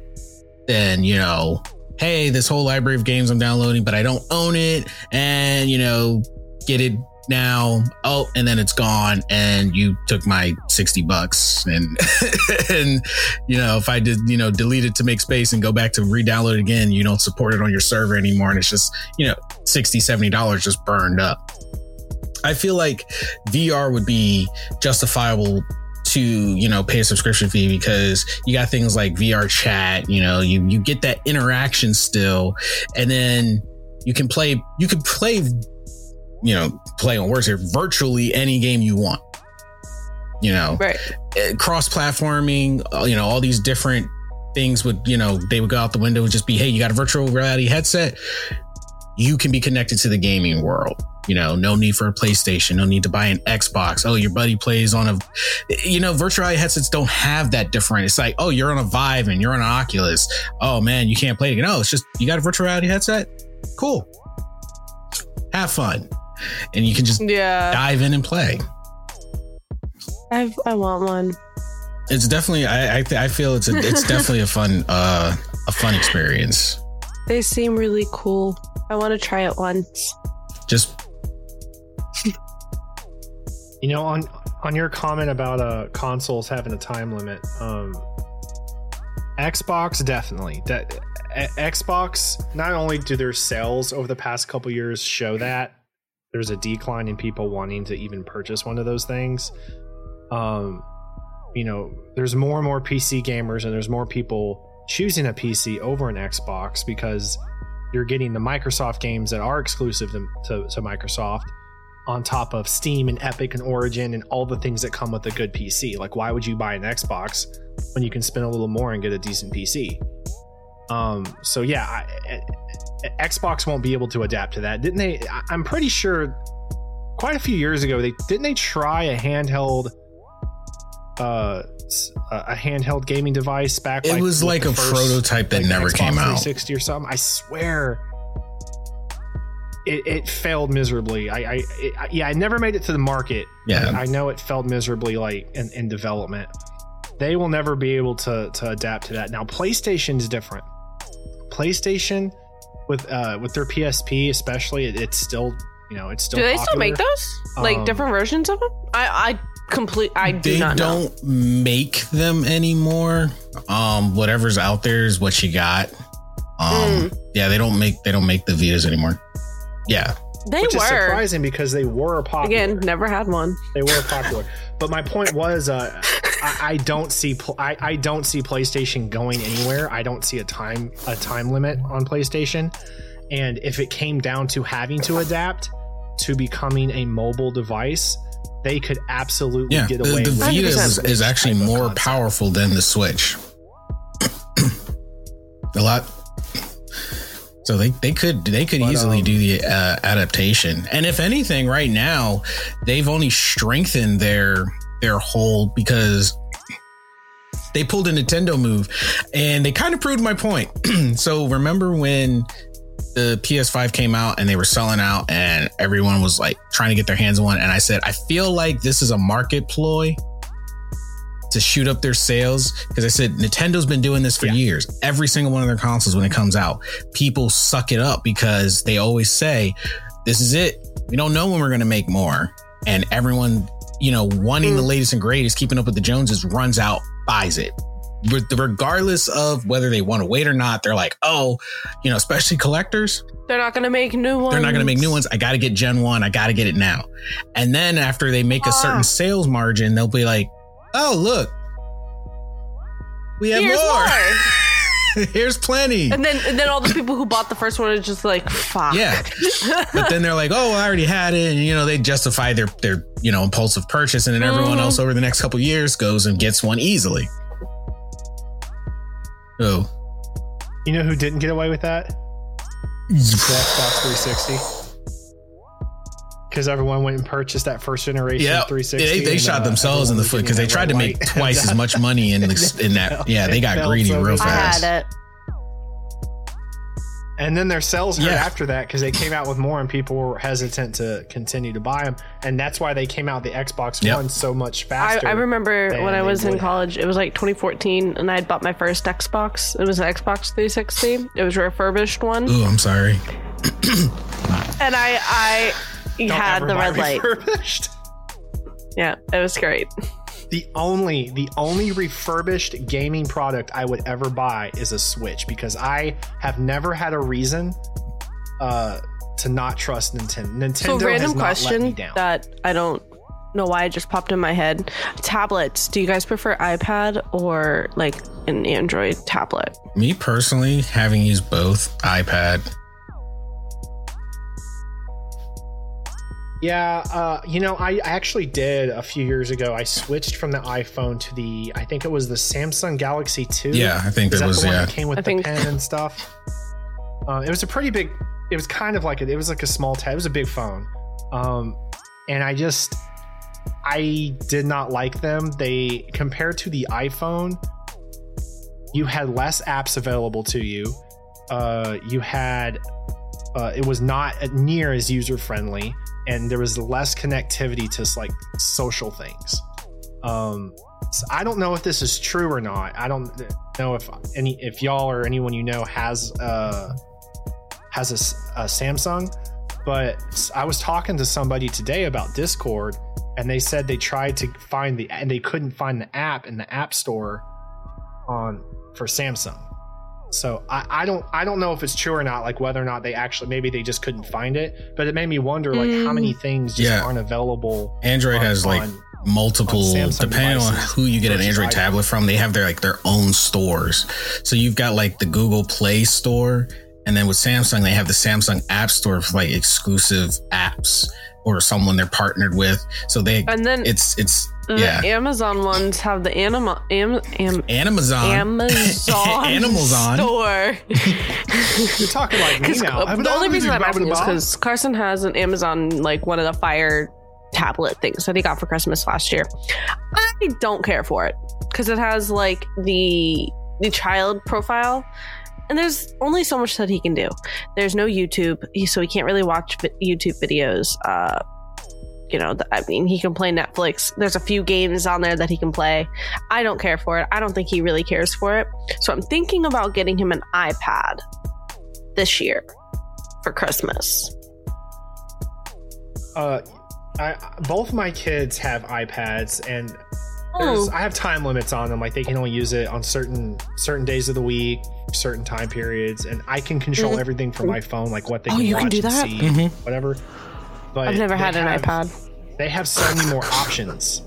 [SPEAKER 1] than, you know, hey, this whole library of games I'm downloading, but I don't own it. And, you know, get it now. Oh, and then it's gone. And you took my 60 bucks. And, and, you know, if I did, you know, delete it to make space and go back to re download it again, you don't support it on your server anymore. And it's just, you know, 60, 70 dollars just burned up. I feel like VR would be justifiable to you know pay a subscription fee because you got things like VR chat you know you you get that interaction still and then you can play you can play you know play on words here virtually any game you want. You know
[SPEAKER 2] Right.
[SPEAKER 1] Eh, cross platforming uh, you know all these different things would you know they would go out the window and just be hey you got a virtual reality headset? You can be connected to the gaming world. You know no need for a playstation no need to buy an xbox. Oh your buddy plays on a eh, you know virtual reality headsets don't have that different. It's like oh you're on a vive and you're on an oculus. Oh man you can't play it no oh, it's just you got a virtual reality headset? Cool. Have fun and you can just
[SPEAKER 2] Yeah.
[SPEAKER 1] dive in and play
[SPEAKER 2] I I want one.
[SPEAKER 1] it's definitely i I, th- I feel it's a, it's definitely a fun uh a fun experience
[SPEAKER 2] They seem really cool. I want to try it once.
[SPEAKER 1] just
[SPEAKER 4] You know, on on your comment about uh consoles having a time limit, um Xbox definitely. That a- Xbox not only do their sales over the past couple years show that there's a decline in people wanting to even purchase one of those things. Um you know, there's more and more PC gamers and there's more people choosing a PC over an Xbox because you're getting the Microsoft games that are exclusive to, to, to Microsoft on top of Steam and Epic and Origin and all the things that come with a good PC. Like, why would you buy an Xbox when you can spend a little more and get a decent PC? Um, so yeah, I, Xbox won't be able to adapt to that. Didn't they? I'm pretty sure quite a few years ago they didn't they try a handheld uh a handheld gaming device back
[SPEAKER 1] it
[SPEAKER 4] like,
[SPEAKER 1] was like a
[SPEAKER 4] first-
[SPEAKER 1] prototype that
[SPEAKER 4] like
[SPEAKER 1] never
[SPEAKER 4] Xbox
[SPEAKER 1] came out
[SPEAKER 4] 360 or something. I swear, it, it failed miserably. I, I, it, I- yeah, I never made it to the market.
[SPEAKER 1] Yeah.
[SPEAKER 4] I, I know it failed miserably, like in, in development. They will never be able to to adapt to that. Now, PlayStation is different. PlayStation with uh with their PSP, especially, it, it's still you know it's still.
[SPEAKER 2] do they still make those? Like
[SPEAKER 4] Um,
[SPEAKER 2] different versions of them? I I complete. I do
[SPEAKER 1] they
[SPEAKER 2] not know.
[SPEAKER 1] don't make them anymore um whatever's out there is what you got um
[SPEAKER 2] Mm.
[SPEAKER 1] yeah they don't make they don't make the vitas anymore yeah
[SPEAKER 2] They
[SPEAKER 4] Which is
[SPEAKER 2] were
[SPEAKER 4] surprising because they were popular.
[SPEAKER 2] again. Never had one.
[SPEAKER 4] they were popular. but my point was, uh, I, I don't see pl- I, I don't see PlayStation going anywhere. I don't see a time a time limit on PlayStation, And if it came down to having to adapt to becoming a mobile device, they could absolutely
[SPEAKER 1] Yeah,
[SPEAKER 4] get away
[SPEAKER 1] the
[SPEAKER 4] with
[SPEAKER 1] Vita is, is actually more
[SPEAKER 4] concept.
[SPEAKER 1] powerful than the Switch. a lot. So they, they could they could
[SPEAKER 4] But,
[SPEAKER 1] easily
[SPEAKER 4] um,
[SPEAKER 1] do the uh, adaptation, and if anything, right now they've only strengthened their their hold because they pulled a Nintendo move, and they kind of proved my point. so remember when the PS5 came out and they were selling out, and everyone was like trying to get their hands on one, and I said I feel like this is a market ploy to shoot up their sales because I said Nintendo's been doing this for
[SPEAKER 4] Yeah.
[SPEAKER 1] years. Every single one of their consoles when it comes out, people suck it up because they always say, "This is it. We don't know when we're going to make more." And everyone, you know, wanting the latest and greatest, keeping up with the Joneses, runs out, buys it. Re- Regardless of whether they want to wait or not, they're like, "Oh, you know, especially collectors,
[SPEAKER 2] They're not going to make new ones.
[SPEAKER 1] they're not going to make new ones. I got to get Gen 1. I got to get it now. And then after they make a
[SPEAKER 2] Ah.
[SPEAKER 1] certain sales margin, they'll be like, oh, look, we have
[SPEAKER 2] Here's
[SPEAKER 1] more.
[SPEAKER 2] more.
[SPEAKER 1] Here's plenty.
[SPEAKER 2] And then, and then all the people who bought the first one are just like, fuck.
[SPEAKER 1] Yeah. but then they're like, oh, I already had it. And, you know, they justify their, their, you know, impulsive purchase. And then everyone
[SPEAKER 2] Mhm.
[SPEAKER 1] else over the next couple years goes and gets one easily. Oh,
[SPEAKER 4] You know who didn't get away with that? The Xbox 360. Because everyone went and purchased that first generation
[SPEAKER 1] yeah.
[SPEAKER 4] 360.
[SPEAKER 1] They, they
[SPEAKER 4] and,
[SPEAKER 1] shot
[SPEAKER 4] uh,
[SPEAKER 1] themselves in the foot because they tried to make
[SPEAKER 4] light.
[SPEAKER 1] twice as much money in, the, in that. Yeah, they got greedy
[SPEAKER 4] so
[SPEAKER 1] real
[SPEAKER 4] good.
[SPEAKER 2] I
[SPEAKER 1] fast.
[SPEAKER 2] had it.
[SPEAKER 4] And then their sales hurt
[SPEAKER 1] Yeah.
[SPEAKER 4] after that because they came out with more and people were hesitant to continue to buy them. And that's why they came out the Xbox
[SPEAKER 1] Yep.
[SPEAKER 4] One so much faster.
[SPEAKER 2] I remember when I was in
[SPEAKER 4] would have.
[SPEAKER 2] college, it was like 2014, and I had bought my first Xbox. It was an Xbox 360. It was a refurbished one.
[SPEAKER 1] Ooh, I'm sorry.
[SPEAKER 2] And I, I
[SPEAKER 4] Don't
[SPEAKER 2] had
[SPEAKER 4] ever
[SPEAKER 2] the
[SPEAKER 4] buy
[SPEAKER 2] red light.
[SPEAKER 4] refurbished.
[SPEAKER 2] Yeah, it was great.
[SPEAKER 4] The only the only refurbished gaming product I would ever buy is a Switch because I have never had a reason uh, to not trust Nintendo. Nintendo
[SPEAKER 2] So,
[SPEAKER 4] has
[SPEAKER 2] random
[SPEAKER 4] not let me
[SPEAKER 2] question
[SPEAKER 4] down.
[SPEAKER 2] that I don't know why it just popped in my head. Tablets. Do you guys prefer iPad or like an Android tablet?
[SPEAKER 1] Me personally, having used both iPad,
[SPEAKER 4] Yeah, uh, you know, I actually did a few years ago. I switched from the iPhone to the, I think it was the Samsung Galaxy Two.
[SPEAKER 1] yeah, I think
[SPEAKER 4] Is
[SPEAKER 1] that
[SPEAKER 4] that
[SPEAKER 1] was
[SPEAKER 4] the one
[SPEAKER 1] yeah.
[SPEAKER 4] that came with
[SPEAKER 2] I
[SPEAKER 4] the
[SPEAKER 2] think-
[SPEAKER 4] pen and stuff? Um, it was a pretty big. It was kind of like a, it was like a small tab. It was a big phone, um, and I just I did not like them. They compared to the iPhone, you had less apps available to you. Uh, you had uh, it was not near as user friendly, and there was less connectivity to like social things. Um, so I don't know if this is true or not. I don't know if any if y'all or anyone you know has uh has a Samsung, but I was talking to somebody today about Discord, and they said they tried to find the and they couldn't find the app in the App Store on for Samsung. So I, I don't I don't know if it's true or not, like whether or not they actually maybe they just couldn't find it. But it made me wonder like how
[SPEAKER 2] Mm.
[SPEAKER 4] many things just
[SPEAKER 1] Yeah.
[SPEAKER 4] aren't available.
[SPEAKER 1] Android
[SPEAKER 4] on-
[SPEAKER 1] has like
[SPEAKER 4] on-
[SPEAKER 1] multiple
[SPEAKER 4] on Samsung
[SPEAKER 1] depending on who you get an Android
[SPEAKER 4] iPhone.
[SPEAKER 1] tablet from, they have their like their own stores. So you've got like the Google Play Store, and then with Samsung, they have the Samsung App Store for like exclusive apps or someone they're partnered with. So they
[SPEAKER 2] And then
[SPEAKER 1] it's it's
[SPEAKER 2] the
[SPEAKER 1] yeah.
[SPEAKER 2] Amazon ones have the anima, am, am,
[SPEAKER 1] Amazon.
[SPEAKER 2] Amazon
[SPEAKER 1] Animals on.
[SPEAKER 2] store.
[SPEAKER 4] You're talking like me
[SPEAKER 2] Because
[SPEAKER 4] now.
[SPEAKER 2] the only reason I'm asking is because Carson has an Amazon like one of the Fire tablet things that he got for Christmas last year. I don't care for it because it has like the the child profile. And there's only so much that he can do. There's no YouTube, so he can't really watch YouTube videos. Uh, you know, th- I mean, he can play Netflix. There's a few games on there that he can play. I don't care for it. I don't think he really cares for it. So I'm thinking about getting him an iPad this year for Christmas.
[SPEAKER 4] uh, I, both my kids have iPads, and there's,
[SPEAKER 2] Oh,
[SPEAKER 4] I have time limits on them. Like they can only use it on certain certain days of the week, certain time periods, and I can control
[SPEAKER 2] Mhm.
[SPEAKER 4] everything from my phone, like what they
[SPEAKER 2] Oh,
[SPEAKER 4] can
[SPEAKER 2] you
[SPEAKER 4] watch
[SPEAKER 2] can do
[SPEAKER 4] and
[SPEAKER 2] that?
[SPEAKER 4] see,
[SPEAKER 1] Mhm.
[SPEAKER 4] whatever. But
[SPEAKER 2] I've never had an
[SPEAKER 4] have-
[SPEAKER 2] iPad.
[SPEAKER 4] They have so many more options.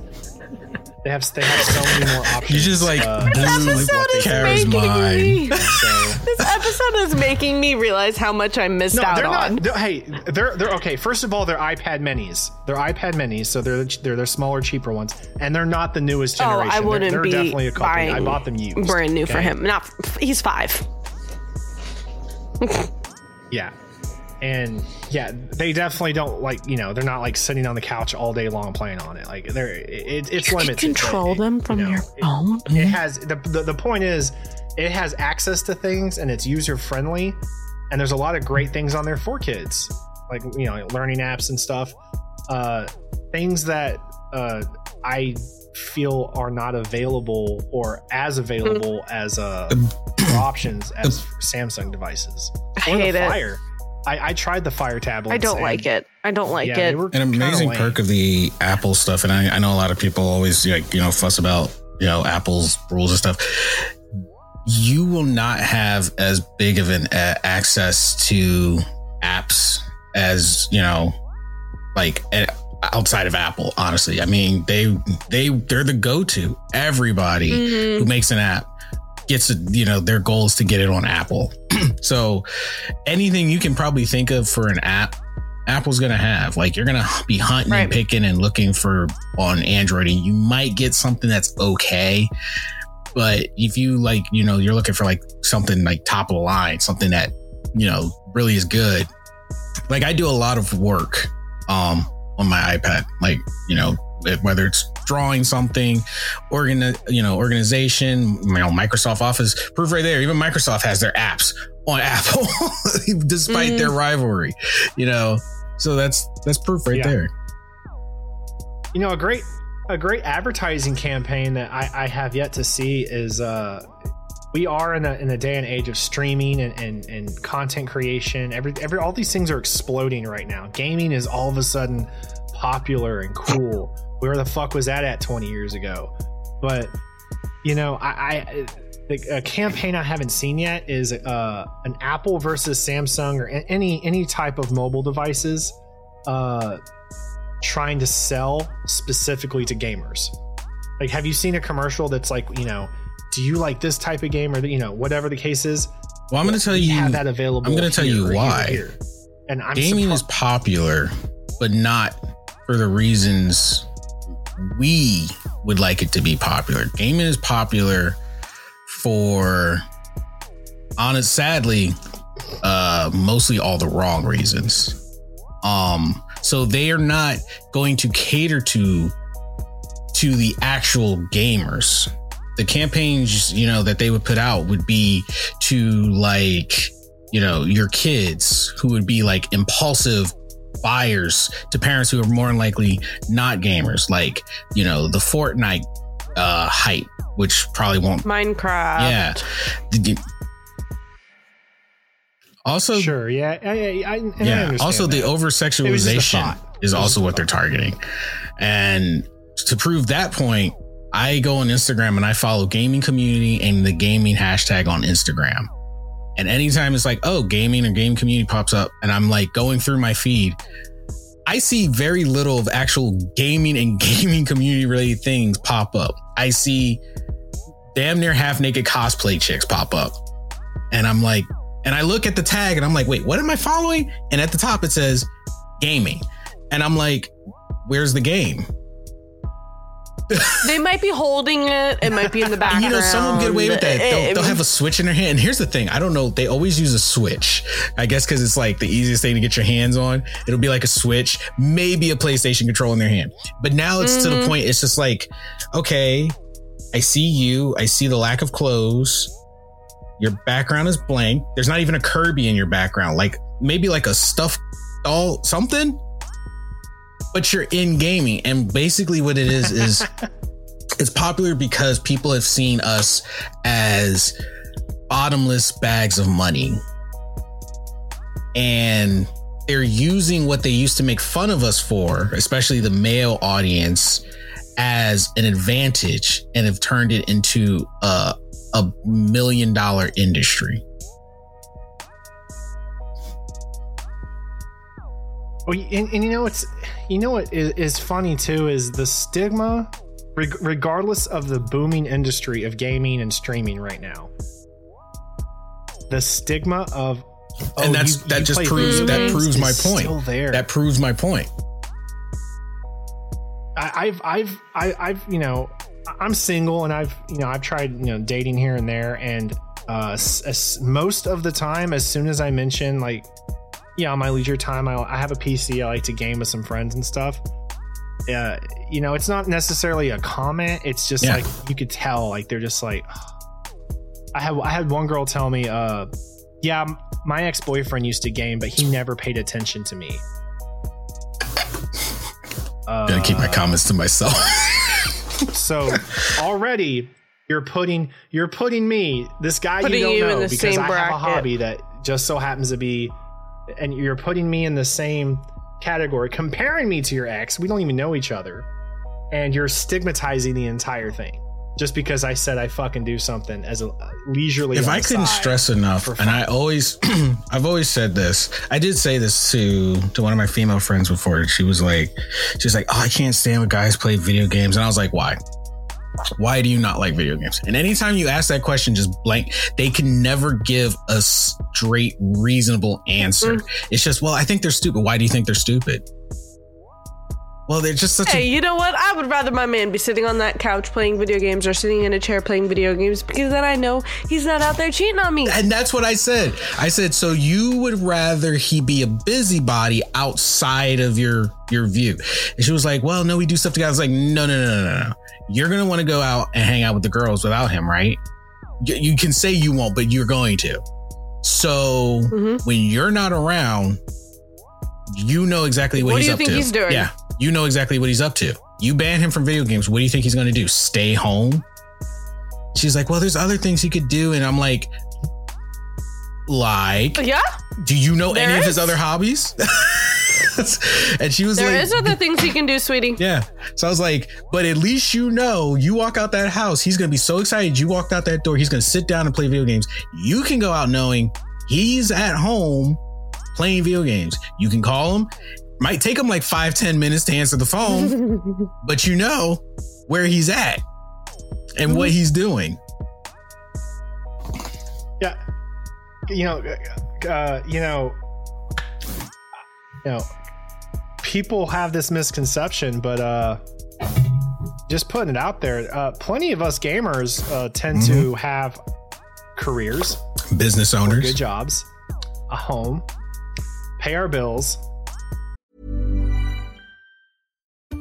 [SPEAKER 4] They have they have so many more options.
[SPEAKER 1] You just like
[SPEAKER 4] uh,
[SPEAKER 1] blew
[SPEAKER 2] episode is making
[SPEAKER 1] mind.
[SPEAKER 2] me.
[SPEAKER 4] so.
[SPEAKER 2] This episode is making me realize how much I missed
[SPEAKER 4] No,
[SPEAKER 2] out
[SPEAKER 4] they're
[SPEAKER 2] on.
[SPEAKER 4] not. They're, hey, they're they're okay. First of all, they're iPad Minis. They're iPad Minis, so they're they're they're smaller, cheaper ones, and they're not the newest generation.
[SPEAKER 2] oh,
[SPEAKER 4] generation.
[SPEAKER 2] I wouldn't
[SPEAKER 4] they're,
[SPEAKER 2] be
[SPEAKER 4] definitely a couple.
[SPEAKER 2] buying
[SPEAKER 4] I bought them used.
[SPEAKER 2] brand new for him. Not he's five.
[SPEAKER 4] Yeah, and yeah, they definitely don't like you know they're not like sitting on the couch all day long playing on it. Like they're it, it's
[SPEAKER 2] You can
[SPEAKER 4] limited.
[SPEAKER 2] control
[SPEAKER 4] it-
[SPEAKER 2] them from
[SPEAKER 4] you know,
[SPEAKER 2] your phone.
[SPEAKER 4] It, has the, the the point is it has access to things and it's user friendly, and there's a lot of great things on there for kids, like you know learning apps and stuff. Uh, things that uh, I feel are not available or as available as uh, options as Samsung devices.
[SPEAKER 2] I
[SPEAKER 4] Or the
[SPEAKER 2] hate it.
[SPEAKER 4] Fire. I, I tried the Fire tablet.
[SPEAKER 2] I don't like it. I don't like
[SPEAKER 4] yeah,
[SPEAKER 2] it.
[SPEAKER 1] An amazing
[SPEAKER 4] lame.
[SPEAKER 1] perk of the Apple stuff, and I, I know a lot of people always like you know fuss about you know Apple's rules and stuff. You will not have as big of an uh, access to apps as you know, like outside of Apple. Honestly, I mean they they they're the go to. Everybody
[SPEAKER 2] Mhm.
[SPEAKER 1] who makes an app gets you know their goal is to get it on Apple. so anything you can probably think of for an app Apple's gonna have. Like you're gonna be hunting
[SPEAKER 2] Right.
[SPEAKER 1] and picking and looking for on Android, and you might get something that's okay. But if you like, you know, you're looking for like something like top of the line, something that you know really is good. Like I do a lot of work um on my iPad, like you know whether it's drawing something, organ, you know, organization, you know, Microsoft Office, proof right there. Even Microsoft has their apps on Apple, despite
[SPEAKER 2] Mm.
[SPEAKER 1] their rivalry. You know, so that's that's proof right
[SPEAKER 4] Yeah.
[SPEAKER 1] there.
[SPEAKER 4] you know a great a great advertising campaign that I, I have yet to see is uh we are in a in a day and age of streaming and, and, and content creation. Every every all these things are exploding right now. Gaming is all of a sudden popular and cool. Where the fuck was that at 20 years ago? But you know, I, I the, a campaign I haven't seen yet is uh, an Apple versus Samsung or any any type of mobile devices uh, trying to sell specifically to gamers. Like, have you seen a commercial that's like, you know, do you like this type of game or you know whatever the case is?
[SPEAKER 1] Well, I'm going to tell you,
[SPEAKER 4] have that available.
[SPEAKER 1] I'm gonna tell you
[SPEAKER 4] here, here,
[SPEAKER 1] why.
[SPEAKER 4] here. And I'm
[SPEAKER 1] gaming
[SPEAKER 4] surpri-
[SPEAKER 1] is popular, but not for the reasons we would like it to be popular. Gaming is popular for, honest, sadly, uh, mostly all the wrong reasons. Um, so they are not going to cater to to the actual gamers. The campaigns, you know, that they would put out would be to like you know, your kids who would be like impulsive buyers to parents who are more than likely not gamers, like, you know, the Fortnite uh hype, which probably won't
[SPEAKER 2] Minecraft.
[SPEAKER 1] yeah. Did you- Also,
[SPEAKER 4] sure, yeah, I, I, I, and I
[SPEAKER 1] yeah.
[SPEAKER 4] understand
[SPEAKER 1] Also, the
[SPEAKER 4] that.
[SPEAKER 1] over
[SPEAKER 4] It was just a
[SPEAKER 1] sexualization is also what they're targeting. And to prove that point, I go on Instagram and I follow gaming community and the gaming hashtag on Instagram. And anytime it's like, oh, gaming or game community pops up, and I'm like going through my feed, I see very little of actual gaming and gaming community related things pop up. I see damn near half naked cosplay chicks pop up. And I'm like, and I look at the tag and I'm like, wait, what am I following? And at the top it says gaming. And I'm like, where's the game?
[SPEAKER 2] They might be holding it. It might be in the background.
[SPEAKER 1] You know, some of them get away with that. They'll, they'll have a switch in their hand. And here's the thing I don't know. They always use a switch. I guess because it's like the easiest thing to get your hands on. It'll be like a switch, maybe a PlayStation control in their hand. But now it's to the
[SPEAKER 2] Mhm.
[SPEAKER 1] point, it's just like, okay, I see you. I see the lack of clothes. Your background is blank. There's not even a Kirby in your background. Like maybe like a stuffed doll, something. But you're in gaming. And basically what it is is it's popular because people have seen us as bottomless bags of money. And they're using what they used to make fun of us for, especially the male audience, as an advantage and have turned it into a, a million dollar industry.
[SPEAKER 4] Well, and, and you know what's you know what is, is funny too is the stigma reg- regardless of the booming industry of gaming and streaming right now, the stigma of oh,
[SPEAKER 1] and that's
[SPEAKER 4] you-
[SPEAKER 1] that
[SPEAKER 4] you
[SPEAKER 1] just proves that proves my point. That proves my point.
[SPEAKER 4] I, I've I've I, I've you know I'm single and I've you know I've tried you know dating here and there and uh s- s- most of the time as soon as I mention like yeah on my leisure time. I, I have a PC I like to game with some friends and stuff. Uh you know it's not necessarily a comment. It's just
[SPEAKER 1] Yeah.
[SPEAKER 4] like you could tell like they're just like I have I had one girl tell me uh yeah my ex-boyfriend used to game but he never paid attention to me. Uh,
[SPEAKER 1] Gotta keep my comments to myself.
[SPEAKER 4] so already you're putting you're putting me this guy
[SPEAKER 2] Putting
[SPEAKER 4] you don't
[SPEAKER 2] you in
[SPEAKER 4] know
[SPEAKER 2] the
[SPEAKER 4] because
[SPEAKER 2] same
[SPEAKER 4] I have a hobby that just so happens to be and you're putting me in the same category comparing me to your ex we don't even know each other and you're stigmatizing the entire thing just because I said I fucking do something as a leisurely
[SPEAKER 1] if I couldn't stress enough, and I always, I've always said this. I did say this to to one of my female friends before. She was like, she's like, oh, I can't stand when guys play video games, and I was like, why? Why do you not like video games? And anytime you ask that question, just blank. They can never give a straight, reasonable answer.
[SPEAKER 2] Mm.
[SPEAKER 1] It's just, well, I think they're stupid. Why do you think they're stupid? Well, they're just such
[SPEAKER 2] Hey,
[SPEAKER 1] a
[SPEAKER 2] you know what? I would rather my man be sitting on that couch playing video games or sitting in a chair playing video games because then I know he's not out there cheating on me.
[SPEAKER 1] And that's what I said. I said, so you would rather he be a busybody outside of your your view. And she was like, well, no, we do stuff together. I was like, no, no, no, no, no. You're gonna want to go out and hang out with the girls without him, right? Y- You can say you won't, but you're going to. So
[SPEAKER 2] Mhm.
[SPEAKER 1] when you're not around, you know exactly what,
[SPEAKER 2] What do you think he's doing?
[SPEAKER 1] Yeah, you know exactly what he's up to. You ban him from video games. What do you think he's going to do? Stay home? She's like, well, there's other things he could do, and I'm like, like,
[SPEAKER 2] Yeah,
[SPEAKER 1] do you know
[SPEAKER 2] There
[SPEAKER 1] any of his other hobbies? and she was
[SPEAKER 2] there
[SPEAKER 1] like,
[SPEAKER 2] is other things he can do, sweetie.
[SPEAKER 1] yeah. So I was like, but at least you know, you walk out that house, he's gonna be so excited. You walked out that door, he's gonna sit down and play video games. You can go out knowing he's at home playing video games. You can call him. Might take him like five, ten minutes to answer the phone, but you know where he's at and what he's doing.
[SPEAKER 4] Yeah, you know, uh, you know, you know, people have this misconception, but uh, just putting it out there, uh, plenty of us gamers uh, tend to have careers,
[SPEAKER 1] Business owners, good
[SPEAKER 4] jobs, a home, pay our bills.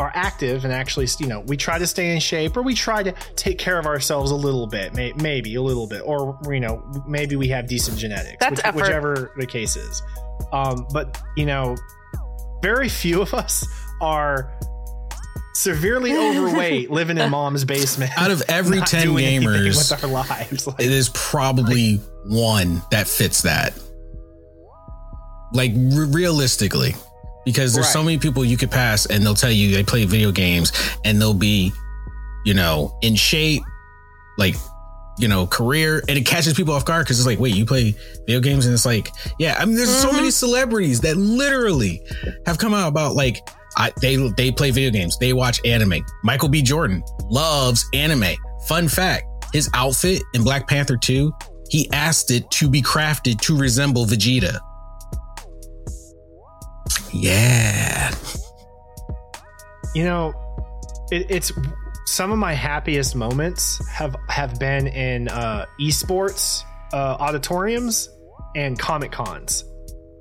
[SPEAKER 4] Are active and actually, you know, we try to stay in shape or we try to take care of ourselves a little bit, may, maybe a little bit, or, you know, maybe we have decent genetics,
[SPEAKER 2] That's effort.
[SPEAKER 4] whichever the case is. Um, but, you know, very few of us are severely overweight living in mom's basement.
[SPEAKER 1] Out of every 10 gamers,
[SPEAKER 4] with our lives. Like,
[SPEAKER 1] it is probably one that fits that. Like re- realistically, because there's so many people you could pass and they'll tell you they play video games and they'll be, you know, in shape, like, you know, career, and it catches people off guard because it's like, wait, you play video games? And it's like, yeah, I mean, there's so many mm-hmm. celebrities that literally have come out about like, I, they they play video games, they watch anime. Michael B. Jordan loves anime. Fun fact: his outfit in Black Panther 2, he asked it to be crafted to resemble Vegeta. Yeah.
[SPEAKER 4] you know, it, it's some of my happiest moments have have been in uh, esports uh, auditoriums and comic cons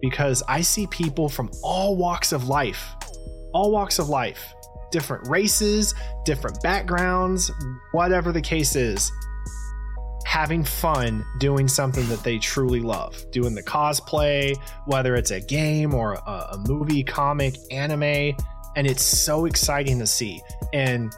[SPEAKER 4] because I see people from all walks of life, all walks of life, different races, different backgrounds, whatever the case is, having fun doing something that they truly love, doing the cosplay, whether it's a game or a, a movie, comic, anime, and it's so exciting to see. And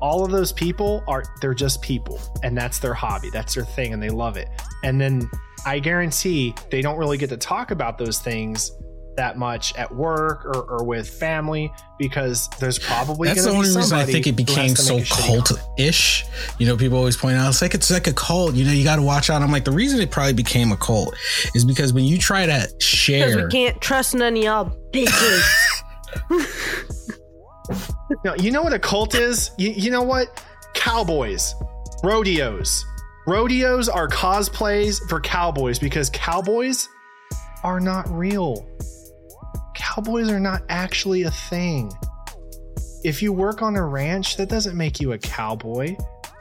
[SPEAKER 4] all of those people are they're just people. And that's their hobby. That's their thing. And they love it. And then i guarantee they don't really get to talk about those things that much at work or, or with family because there's probably
[SPEAKER 1] That's the only
[SPEAKER 4] be
[SPEAKER 1] reason I think it became so
[SPEAKER 4] make a
[SPEAKER 1] cult
[SPEAKER 4] comment.
[SPEAKER 1] ish. You know, people always point out it's like it's like a cult. You know, you got to watch out. I'm like, the reason it probably became a cult is because when you try to share,
[SPEAKER 2] we can't trust none of y'all bitches.
[SPEAKER 4] No, you know what a cult is? You, you know what? Cowboys, rodeos. Rodeos are cosplays for cowboys because cowboys are not real. Cowboys are not actually a thing. If you work on a ranch, that doesn't make you a cowboy.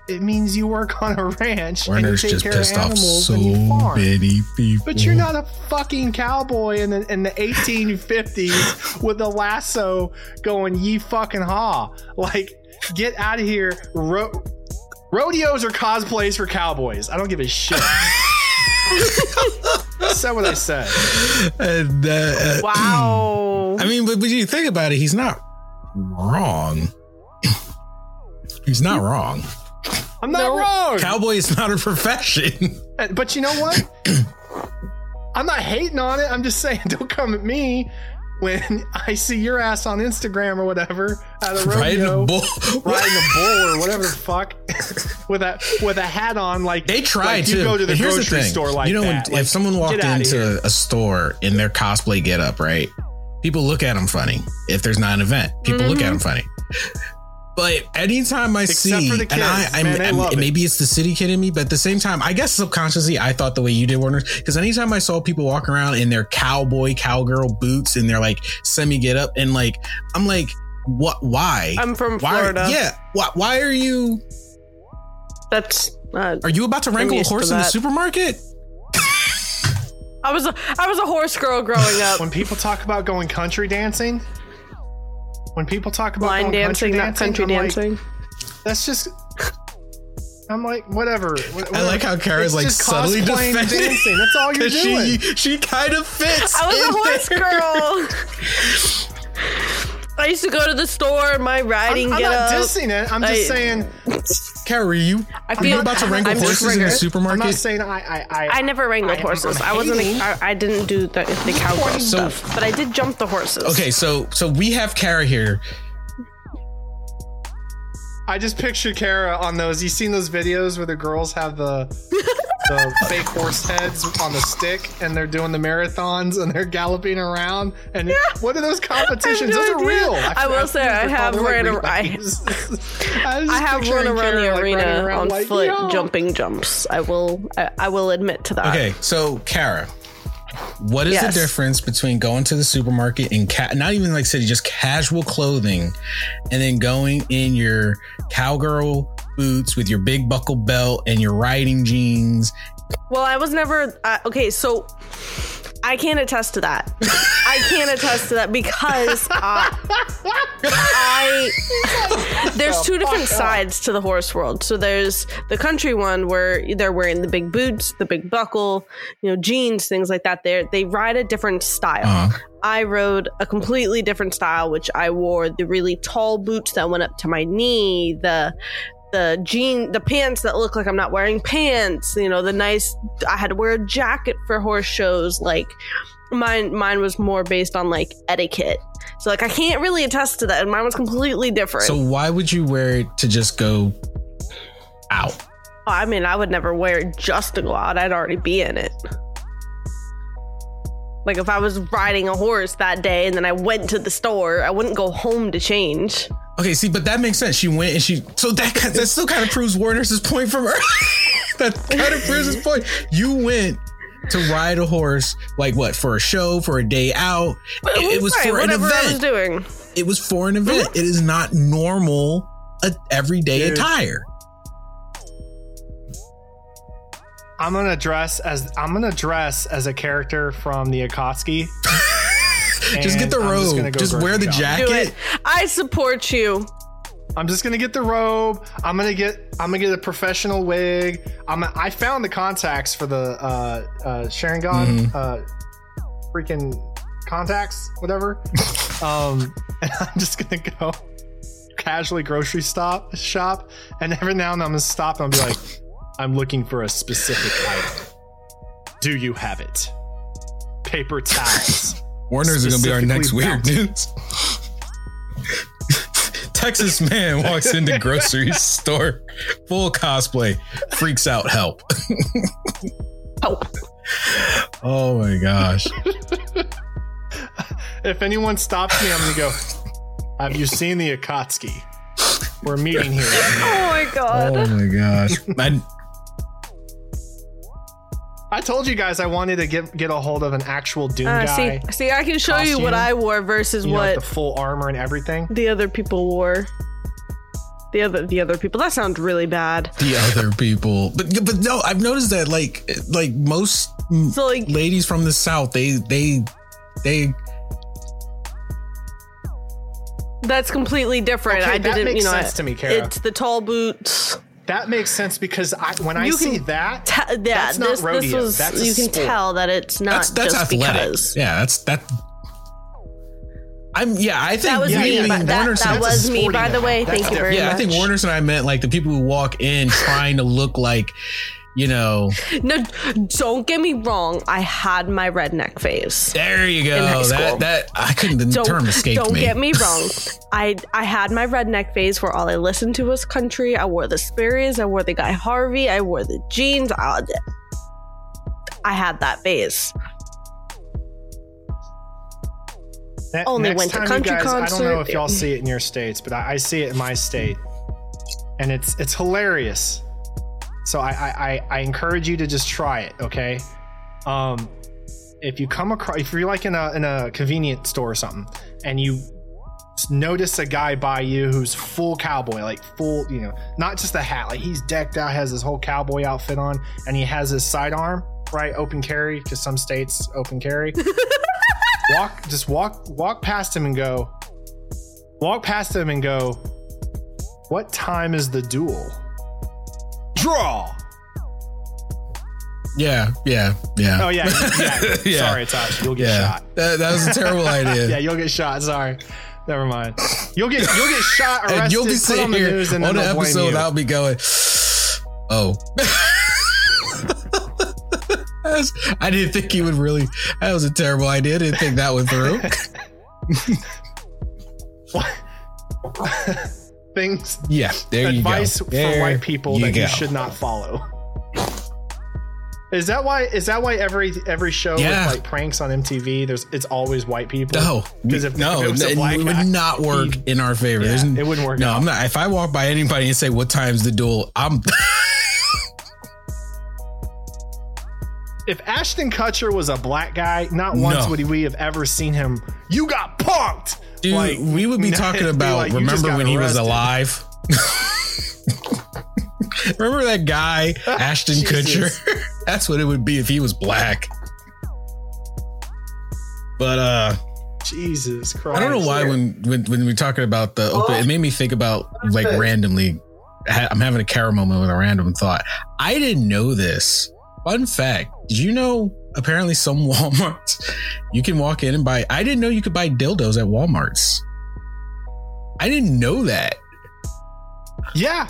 [SPEAKER 4] It means you work on a ranch
[SPEAKER 1] Warner's
[SPEAKER 4] and you
[SPEAKER 1] just
[SPEAKER 4] take care
[SPEAKER 1] pissed
[SPEAKER 4] of
[SPEAKER 1] off
[SPEAKER 4] animals
[SPEAKER 1] so
[SPEAKER 4] and you farm.
[SPEAKER 1] many people.
[SPEAKER 4] But you're not a fucking cowboy in the in the 1850s with a lasso going ye fucking ha. Like, get out of here. Ro- rodeos are cosplays for cowboys. I don't give a shit. Said what I said.
[SPEAKER 1] And, uh,
[SPEAKER 2] wow.
[SPEAKER 1] I mean, but when you think about it, he's not wrong. he's not wrong.
[SPEAKER 4] I'm not wrong.
[SPEAKER 1] Cowboy is not a profession.
[SPEAKER 4] Uh, But you know what? I'm not hating on it. I'm just saying, don't come at me when I see your ass on Instagram or whatever at a rodeo.
[SPEAKER 1] Riding a bull.
[SPEAKER 4] riding a bull or whatever the fuck with a with a hat on like
[SPEAKER 1] They tried
[SPEAKER 4] like
[SPEAKER 1] to.
[SPEAKER 4] you go to the
[SPEAKER 1] here's
[SPEAKER 4] grocery
[SPEAKER 1] thing.
[SPEAKER 4] store like
[SPEAKER 1] you know, when,
[SPEAKER 4] Like,
[SPEAKER 1] if someone walked
[SPEAKER 4] get outta here.
[SPEAKER 1] into a store in their cosplay getup, right? People look at them funny. If there's not an event, people look at mm-hmm. them funny. But anytime I
[SPEAKER 4] Except
[SPEAKER 1] see,
[SPEAKER 4] for the
[SPEAKER 1] and I, I'm,
[SPEAKER 4] man, they
[SPEAKER 1] I'm-
[SPEAKER 4] love it.
[SPEAKER 1] maybe it's the city kid in me, but at the same time, I guess subconsciously I thought the way you did, Warner, because anytime I saw people walk around in their cowboy, cowgirl boots and their like semi get up, and like, I'm like, what? Why?
[SPEAKER 2] I'm from
[SPEAKER 1] why?
[SPEAKER 2] Florida.
[SPEAKER 1] Yeah. Why, why are you?
[SPEAKER 2] That's uh,
[SPEAKER 1] Are you about to wrangle a horse in the supermarket?
[SPEAKER 2] I was a I was a horse girl growing up.
[SPEAKER 4] when people talk about going country dancing, when people talk about
[SPEAKER 2] Line
[SPEAKER 4] going country
[SPEAKER 2] dancing, not country
[SPEAKER 4] I'm like,
[SPEAKER 2] dancing.
[SPEAKER 4] that's just. I'm like, whatever.
[SPEAKER 1] I like how Kara's
[SPEAKER 4] It's
[SPEAKER 1] like
[SPEAKER 4] just
[SPEAKER 1] subtly
[SPEAKER 4] cosplaying
[SPEAKER 1] defending.
[SPEAKER 4] dancing. That's all you're doing.
[SPEAKER 1] She, she kind of fits.
[SPEAKER 2] I was
[SPEAKER 1] in
[SPEAKER 2] a horse
[SPEAKER 1] there.
[SPEAKER 2] girl. I used to go to the store, my riding
[SPEAKER 4] I'm, I'm
[SPEAKER 2] get
[SPEAKER 4] not
[SPEAKER 2] up.
[SPEAKER 4] dissing it. I'm just
[SPEAKER 2] I-
[SPEAKER 4] saying.
[SPEAKER 1] Kara, are you?
[SPEAKER 2] I
[SPEAKER 1] are you
[SPEAKER 2] feel-
[SPEAKER 1] about to wrangle
[SPEAKER 2] I'm
[SPEAKER 1] horses in the
[SPEAKER 2] triggered.
[SPEAKER 4] I'm
[SPEAKER 1] supermarket?
[SPEAKER 4] not saying I. I. I,
[SPEAKER 2] I never wrangled
[SPEAKER 4] I-
[SPEAKER 2] horses.
[SPEAKER 4] I'm
[SPEAKER 2] wasn't.
[SPEAKER 4] hating.
[SPEAKER 2] A, I, I didn't do the, the cowgirl
[SPEAKER 1] So-
[SPEAKER 2] stuff, but I did jump the horses.
[SPEAKER 1] okay, so so we have Kara here.
[SPEAKER 4] I just pictured Kara on those. You seen those videos where the girls have the the fake horse heads on the stick and they're doing the marathons and they're galloping around? And what are those competitions?
[SPEAKER 2] no
[SPEAKER 4] those are real.
[SPEAKER 2] I will
[SPEAKER 4] forgot
[SPEAKER 2] say I have ran
[SPEAKER 4] like
[SPEAKER 2] a- I-
[SPEAKER 4] I,
[SPEAKER 2] I have run around
[SPEAKER 4] Kara,
[SPEAKER 2] the
[SPEAKER 4] like,
[SPEAKER 2] arena
[SPEAKER 4] around
[SPEAKER 2] on
[SPEAKER 4] like,
[SPEAKER 2] foot
[SPEAKER 4] "Yo."
[SPEAKER 2] jumping jumps. I will. I, I will admit to that.
[SPEAKER 1] Okay, so Kara, what is
[SPEAKER 2] Yes.
[SPEAKER 1] the difference between going to the supermarket and ca- not even like city, just casual clothing, and then going in your cowgirl boots with your big buckle belt and your riding jeans?
[SPEAKER 2] Well, I was never uh, okay. So I can't attest to that. I can't attest to that because uh, I there's two different sides to the horse world. So there's the country one where they're wearing the big boots, the big buckle, you know, jeans, things like that. They they ride a different style.
[SPEAKER 1] Uh-huh.
[SPEAKER 2] I rode a completely different style, which I wore the really tall boots that went up to my knee, the the jean the pants that look like I'm not wearing pants, you know, the nice I had to wear a jacket for horse shows, like mine mine was more based on like etiquette. So like I can't really attest to that. And mine was completely different.
[SPEAKER 1] So why would you wear it to just go out?
[SPEAKER 2] I mean, I would never wear it just to go out. I'd already be in it. Like if I was riding a horse that day and then I went to the store, I wouldn't go home to change.
[SPEAKER 1] Okay, see, but that makes sense. She went and she so that that still kind of proves Warner's point from earlier. that kind of proves his point. You went to ride a horse, like what, for a show, for a day out. It, it was
[SPEAKER 2] Right,
[SPEAKER 1] for an event.
[SPEAKER 2] I was doing.
[SPEAKER 1] it was for an event. It is not normal, uh, everyday
[SPEAKER 4] Dude.
[SPEAKER 1] attire.
[SPEAKER 4] I'm gonna dress as I'm gonna dress as a character from the Akatsuki.
[SPEAKER 1] Just get the
[SPEAKER 4] And I'm just
[SPEAKER 1] robe.
[SPEAKER 4] go
[SPEAKER 1] Just, wear the
[SPEAKER 4] grocery shopping.
[SPEAKER 2] Do
[SPEAKER 1] jacket.
[SPEAKER 2] it. I support you.
[SPEAKER 4] I'm just gonna get the robe. I'm gonna get I'm gonna get a professional wig. I'm I found the contacts for the uh uh Sharingan
[SPEAKER 1] Mm-hmm.
[SPEAKER 4] uh freaking contacts, whatever. um and I'm just gonna go casually grocery stop shop and every now and then I'm gonna stop and I'll be like, I'm looking for a specific item. Do you have it? Paper towels.
[SPEAKER 1] Warner's are gonna be our next weird news. Texas man walks into grocery store, full cosplay, freaks out. Help!
[SPEAKER 2] Oh,
[SPEAKER 1] Oh my gosh!
[SPEAKER 4] If anyone stops me, I'm gonna go. Have you seen the Akatsuki? We're meeting here.
[SPEAKER 2] oh my god.
[SPEAKER 1] Oh my gosh! I,
[SPEAKER 4] I told you guys I wanted to get get a hold of an actual Doom
[SPEAKER 2] Uh,
[SPEAKER 4] guy.
[SPEAKER 2] see, see, I can show you what. I wore versus
[SPEAKER 4] you know,
[SPEAKER 2] what
[SPEAKER 4] with the full armor and everything.
[SPEAKER 2] the other people wore. The other, the other people. That sounds really bad.
[SPEAKER 1] the other people, but but no, I've noticed that like like most
[SPEAKER 2] So like,
[SPEAKER 1] ladies from the south, they they they
[SPEAKER 2] that's completely different.
[SPEAKER 4] Okay,
[SPEAKER 2] I
[SPEAKER 4] that
[SPEAKER 2] didn't,
[SPEAKER 4] makes
[SPEAKER 2] you know,
[SPEAKER 4] sense to me, Kara.
[SPEAKER 2] It's the tall boots.
[SPEAKER 4] That makes sense because I, when I
[SPEAKER 2] You
[SPEAKER 4] see that,
[SPEAKER 2] Te- yeah,
[SPEAKER 4] that's not
[SPEAKER 2] this,
[SPEAKER 4] rodeo.
[SPEAKER 2] this was.
[SPEAKER 4] That's
[SPEAKER 2] you can
[SPEAKER 4] sport.
[SPEAKER 2] tell that it's not
[SPEAKER 1] that's that's
[SPEAKER 2] just
[SPEAKER 1] athletic.
[SPEAKER 2] because.
[SPEAKER 1] Yeah, that's that. I'm yeah. I think
[SPEAKER 2] That was
[SPEAKER 4] Yeah,
[SPEAKER 2] me.
[SPEAKER 4] yeah,
[SPEAKER 2] but that that was me, by the way. Thank you very
[SPEAKER 1] yeah,
[SPEAKER 2] much.
[SPEAKER 1] I think Warner's and I meant like the people who walk in trying to look like, you know,
[SPEAKER 2] No, don't get me wrong. I had my redneck phase.
[SPEAKER 1] there you go.
[SPEAKER 2] In high.
[SPEAKER 1] That that I couldn't. The
[SPEAKER 2] Don't,
[SPEAKER 1] term escaped
[SPEAKER 2] don't
[SPEAKER 1] me.
[SPEAKER 2] get me wrong. I I had my redneck phase where all I listened to was country. I wore the Sperry's. I wore the Guy Harvey. I wore the jeans. I, I had that phase.
[SPEAKER 4] Ne-
[SPEAKER 2] Only
[SPEAKER 4] next
[SPEAKER 2] went to
[SPEAKER 4] time, you
[SPEAKER 2] country
[SPEAKER 4] guys, I don't know if y'all see it in your states, but I, I see it in my state, and it's it's hilarious. So I, I I I encourage you to just try it. Okay, um, if you come across if you're like in a in a convenience store or something, and you notice a guy by you who's full cowboy, like full, you know, not just a hat, like he's decked out, has his whole cowboy outfit on, and he has his sidearm right open carry because some states open carry walk just walk walk past him and go walk past him and go what time is the duel draw
[SPEAKER 1] Yeah, yeah, yeah.
[SPEAKER 4] oh yeah yeah,
[SPEAKER 1] Yeah.
[SPEAKER 4] sorry Tosh, you'll get
[SPEAKER 1] yeah.
[SPEAKER 4] shot
[SPEAKER 1] That, that was a terrible idea.
[SPEAKER 4] yeah you'll get shot sorry never mind you'll get you'll get shot arrested
[SPEAKER 1] and you'll be sitting
[SPEAKER 4] on the
[SPEAKER 1] here
[SPEAKER 4] news and then
[SPEAKER 1] on the
[SPEAKER 4] they'll blame
[SPEAKER 1] episode
[SPEAKER 4] you.
[SPEAKER 1] without me going, oh. I didn't think he would really. That was a terrible idea. I didn't think that went through.
[SPEAKER 4] Things
[SPEAKER 1] Yeah, there
[SPEAKER 4] advice
[SPEAKER 1] you go.
[SPEAKER 4] for white people
[SPEAKER 1] you
[SPEAKER 4] that
[SPEAKER 1] go.
[SPEAKER 4] you should not follow is that why is that why every every show
[SPEAKER 1] Yeah.
[SPEAKER 4] with like pranks on MTV there's it's always white people
[SPEAKER 1] No,
[SPEAKER 4] because if,
[SPEAKER 1] no,
[SPEAKER 4] if it
[SPEAKER 1] it would
[SPEAKER 4] guy,
[SPEAKER 1] not work
[SPEAKER 4] he-
[SPEAKER 1] in our favor.
[SPEAKER 4] Yeah, it wouldn't work
[SPEAKER 1] No,
[SPEAKER 4] out.
[SPEAKER 1] I'm not. If I walk by anybody and say, "What time's the duel?" I'm.
[SPEAKER 4] if Ashton Kutcher was a black guy, not once
[SPEAKER 1] No.
[SPEAKER 4] would we have ever seen him. You got punked,
[SPEAKER 1] Dude,
[SPEAKER 4] Like,
[SPEAKER 1] we would be talking about.
[SPEAKER 4] like,
[SPEAKER 1] remember when he was alive? remember that guy, Ashton
[SPEAKER 4] Jesus.
[SPEAKER 1] Kutcher? That's what it would be if he was black. But uh
[SPEAKER 4] Jesus Christ!
[SPEAKER 1] I don't know why when when when we're talking about the open, it made me think about like randomly. I'm having a Kara moment with a random thought. I didn't know this. Fun fact: Did you know? Apparently, some WalMarts you can walk in and buy. I didn't know you could buy dildos at WalMarts. I didn't know that.
[SPEAKER 4] Yeah,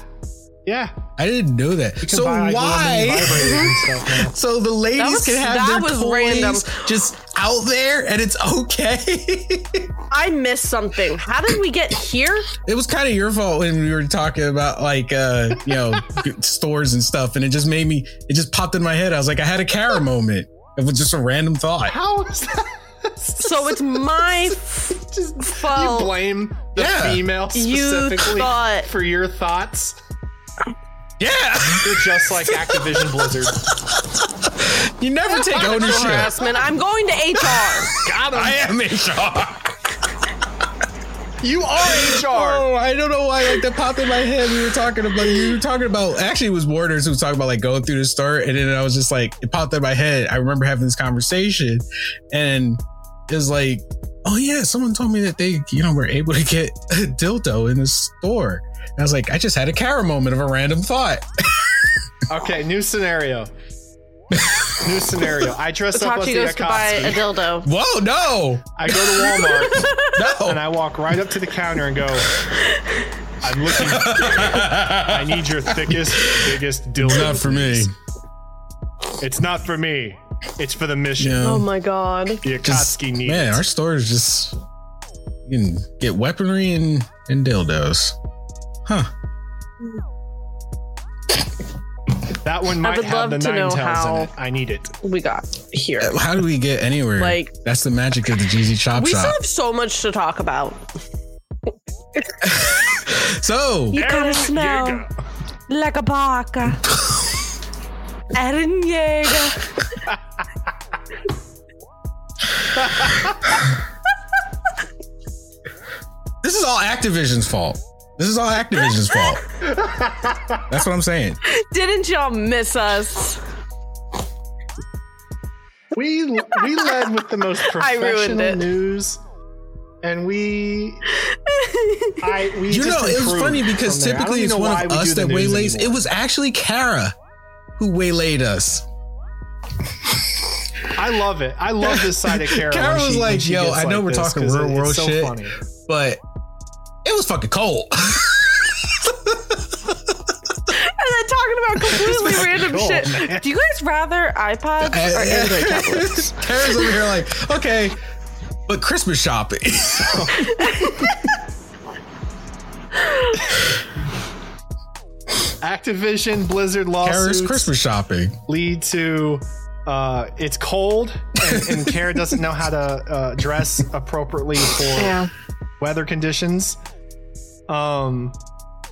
[SPEAKER 4] yeah.
[SPEAKER 1] I didn't know that. So
[SPEAKER 4] buy, like,
[SPEAKER 1] why?
[SPEAKER 4] vibrators and stuff now.
[SPEAKER 1] So the ladies
[SPEAKER 2] was-
[SPEAKER 1] can have
[SPEAKER 2] that
[SPEAKER 1] their
[SPEAKER 2] was
[SPEAKER 1] toys
[SPEAKER 2] random.
[SPEAKER 1] just out there, and it's okay.
[SPEAKER 2] I missed something. How did we get here?
[SPEAKER 1] it was kind of your fault when we were talking about like uh you know stores and stuff and it just made me it just popped in my head i was like i had a Kara moment it was just a random thought
[SPEAKER 4] How is that?
[SPEAKER 2] So it's my
[SPEAKER 4] Just,
[SPEAKER 2] fault.
[SPEAKER 4] you blame the
[SPEAKER 1] Yeah.
[SPEAKER 4] female
[SPEAKER 2] You
[SPEAKER 4] specifically
[SPEAKER 2] thought-
[SPEAKER 4] for your thoughts.
[SPEAKER 1] yeah
[SPEAKER 4] You're just like Activision Blizzard.
[SPEAKER 1] you never take ownership
[SPEAKER 2] harassment. I'm going to HR.
[SPEAKER 4] Got him.
[SPEAKER 1] i am hr
[SPEAKER 4] You are HR.
[SPEAKER 1] Oh, I don't know why like that popped in my head. We were talking about you were talking about actually it was Waters who was talking about like going through the store, and then I was just like it popped in my head. I remember having this conversation, and it was like, oh yeah, someone told me that they you know were able to get a dildo in the store. And I was like, I just had a Kara moment of a random thought.
[SPEAKER 4] Okay, new scenario. new scenario. I dress up as
[SPEAKER 2] Itachi
[SPEAKER 4] the
[SPEAKER 2] goes to buy a
[SPEAKER 4] Akatsuki.
[SPEAKER 2] dildo.
[SPEAKER 1] Whoa, no,
[SPEAKER 4] I go to Walmart
[SPEAKER 1] no.
[SPEAKER 4] and I walk right up to the counter and go. I'm looking. I need your thickest, biggest dildo.
[SPEAKER 1] Not for me.
[SPEAKER 4] It's not for me. It's for the mission.
[SPEAKER 1] Yeah.
[SPEAKER 2] Oh my god.
[SPEAKER 4] The
[SPEAKER 1] Just-
[SPEAKER 4] Akatsuki needs.
[SPEAKER 1] man, our store is just you can get weaponry and and dildos. Huh.
[SPEAKER 4] That one might
[SPEAKER 2] would
[SPEAKER 4] have
[SPEAKER 2] love
[SPEAKER 4] the
[SPEAKER 2] to
[SPEAKER 4] nine
[SPEAKER 2] know
[SPEAKER 4] tails
[SPEAKER 2] how-
[SPEAKER 4] in it. I need it.
[SPEAKER 2] We got here.
[SPEAKER 1] How do we get anywhere?
[SPEAKER 2] Like-
[SPEAKER 1] that's the magic of the Jeezy Chop
[SPEAKER 2] We still have so much to talk about.
[SPEAKER 1] So
[SPEAKER 2] You gotta smell
[SPEAKER 4] Diego.
[SPEAKER 2] like a baka. Eren Yeager.
[SPEAKER 1] this is all Activision's fault. This is all Activision's fault. That's what I'm saying.
[SPEAKER 2] Didn't y'all miss us?
[SPEAKER 4] We we led with the most professional
[SPEAKER 2] it.
[SPEAKER 4] news, and we I we
[SPEAKER 1] You
[SPEAKER 4] just
[SPEAKER 1] know, it was funny because
[SPEAKER 4] from there. I don't
[SPEAKER 1] typically it's one of us that
[SPEAKER 4] news
[SPEAKER 1] waylays. It was actually Kara who waylaid us.
[SPEAKER 4] I love it. I love this side of Kara.
[SPEAKER 1] Kara was
[SPEAKER 4] she-
[SPEAKER 1] like, "Yo, I know
[SPEAKER 4] like
[SPEAKER 1] we're
[SPEAKER 4] this,
[SPEAKER 1] talking
[SPEAKER 4] 'cause
[SPEAKER 1] real world
[SPEAKER 4] it's so
[SPEAKER 1] shit,
[SPEAKER 4] funny.
[SPEAKER 1] but it was fucking cold."
[SPEAKER 2] And then talking about completely random
[SPEAKER 4] cool,
[SPEAKER 2] shit.
[SPEAKER 4] man.
[SPEAKER 2] Do you guys rather iPods or Android tablets?
[SPEAKER 1] Kara's over here like, okay, but Christmas shopping.
[SPEAKER 4] Activision Blizzard
[SPEAKER 1] Kara's
[SPEAKER 4] lawsuits
[SPEAKER 1] Christmas shopping.
[SPEAKER 4] lead to uh, it's cold and, and Kara doesn't know how to uh, dress appropriately for
[SPEAKER 2] Yeah.
[SPEAKER 4] weather conditions. Um,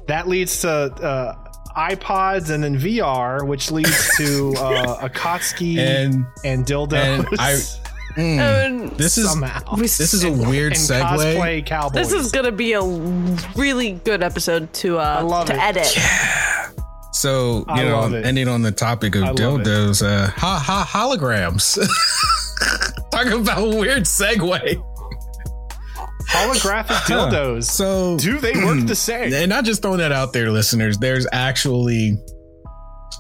[SPEAKER 4] that leads to uh, iPods and then VR, which leads to uh, Akatsuki and,
[SPEAKER 1] And
[SPEAKER 4] dildos.
[SPEAKER 1] and I- mm,
[SPEAKER 2] And
[SPEAKER 1] this is
[SPEAKER 4] somehow.
[SPEAKER 1] this is a weird
[SPEAKER 4] and
[SPEAKER 1] segue.
[SPEAKER 4] cosplay cowboys.
[SPEAKER 2] this is gonna be a really good episode to uh
[SPEAKER 4] love
[SPEAKER 2] to
[SPEAKER 4] it.
[SPEAKER 2] edit.
[SPEAKER 1] So
[SPEAKER 4] I
[SPEAKER 1] you know, ending on the topic of
[SPEAKER 4] I love it.
[SPEAKER 1] dildos, uh, ha, ha, holograms. Talk about weird segue.
[SPEAKER 4] Holographic dildos.
[SPEAKER 1] So
[SPEAKER 4] Do they work the same?
[SPEAKER 1] and not just throwing that out there, listeners. There's actually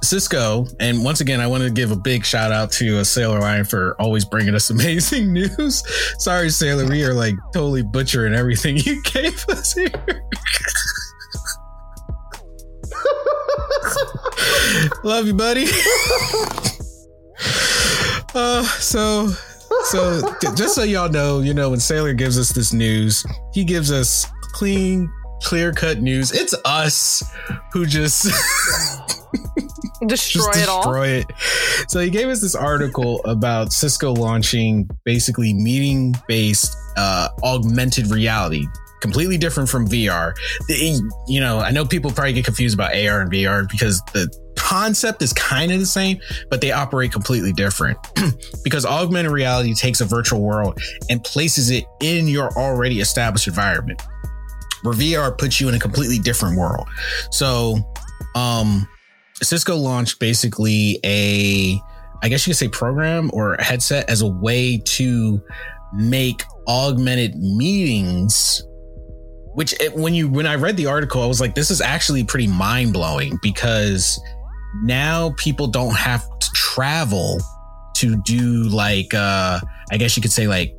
[SPEAKER 1] Cisco, and once again, I want to give a big shout out to uh, Sailor Lion for always bringing us amazing news. Sorry, Sailor, we are like totally butchering everything you gave us here. Love you, buddy. uh, so, so just so y'all know, you know, when Sailor gives us this news, he gives us clean, clear cut news. It's us who just
[SPEAKER 2] Destroy
[SPEAKER 1] just
[SPEAKER 2] it all.
[SPEAKER 1] destroy it. So he gave us this article about Cisco launching basically meeting based uh, augmented reality, completely different from VR. The- you know, I know people probably get confused about AR and VR because the concept is kind of the same, but they operate completely different. because augmented reality takes a virtual world and places it in your already established environment. Where VR puts you in a completely different world. So, um, Cisco launched basically a, I guess you could say program or headset as a way to make augmented meetings. Which it, when you when I read the article, I was like, this is actually pretty mind blowing because now people don't have to travel to do like uh I guess you could say like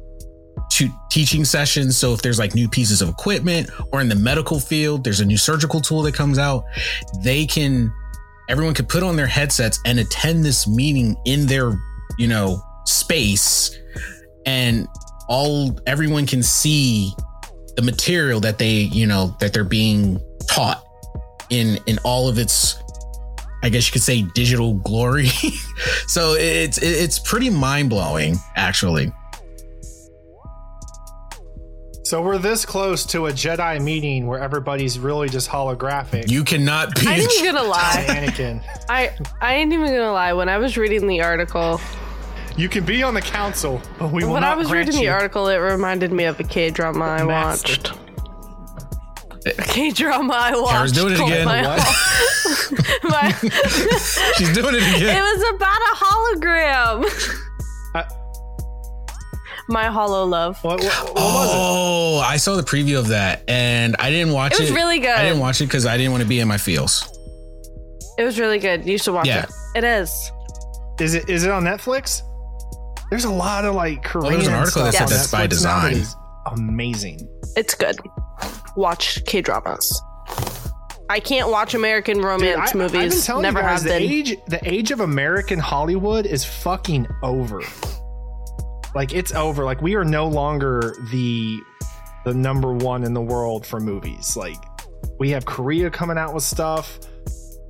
[SPEAKER 1] to teaching sessions. So if there's like new pieces of equipment or in the medical field, there's a new surgical tool that comes out, they can everyone could put on their headsets and attend this meeting in their, you know, space and all everyone can see the material that they, you know, that they're being taught in in all of its I guess you could say digital glory. so it's it's pretty mind-blowing actually.
[SPEAKER 4] So we're this close to a Jedi meeting where everybody's really just holographic.
[SPEAKER 1] You cannot be
[SPEAKER 2] I ain't even gonna lie.
[SPEAKER 4] Anakin.
[SPEAKER 2] I I ain't even gonna lie. When I was reading the article,
[SPEAKER 4] You can be on the council, but we will
[SPEAKER 2] when
[SPEAKER 4] not When
[SPEAKER 2] I was
[SPEAKER 4] grant
[SPEAKER 2] reading
[SPEAKER 4] you.
[SPEAKER 2] the article, it reminded me of a K drama I
[SPEAKER 4] Master.
[SPEAKER 2] watched. K drama I watched.
[SPEAKER 1] Kara's doing it again.
[SPEAKER 2] My,
[SPEAKER 4] What?
[SPEAKER 2] my,
[SPEAKER 1] She's doing it again.
[SPEAKER 2] it was about a hologram. My Holo love.
[SPEAKER 4] What, what, what was
[SPEAKER 1] Oh, I saw the preview of that and I didn't watch
[SPEAKER 2] It
[SPEAKER 1] it.
[SPEAKER 2] was really good.
[SPEAKER 1] I didn't watch it because I didn't want to be in my feels.
[SPEAKER 2] It was really good. You should watch
[SPEAKER 1] Yeah.
[SPEAKER 2] it. It is.
[SPEAKER 4] Is it is it on Netflix? There's a lot of like Korean.
[SPEAKER 1] there was an article that
[SPEAKER 4] stuff
[SPEAKER 2] said
[SPEAKER 4] on
[SPEAKER 2] that's
[SPEAKER 1] by
[SPEAKER 4] Netflix now that
[SPEAKER 1] design.
[SPEAKER 4] is Amazing.
[SPEAKER 2] It's good. Watch K dramas. I can't watch American
[SPEAKER 4] Dude,
[SPEAKER 2] romance
[SPEAKER 4] I, I've been
[SPEAKER 2] movies.
[SPEAKER 4] telling
[SPEAKER 2] Never
[SPEAKER 4] guys,
[SPEAKER 2] have
[SPEAKER 4] the
[SPEAKER 2] been.
[SPEAKER 4] age the age of American Hollywood is fucking over. Like it's over. Like we are no longer the the number one in the world for movies. Like we have Korea coming out with stuff.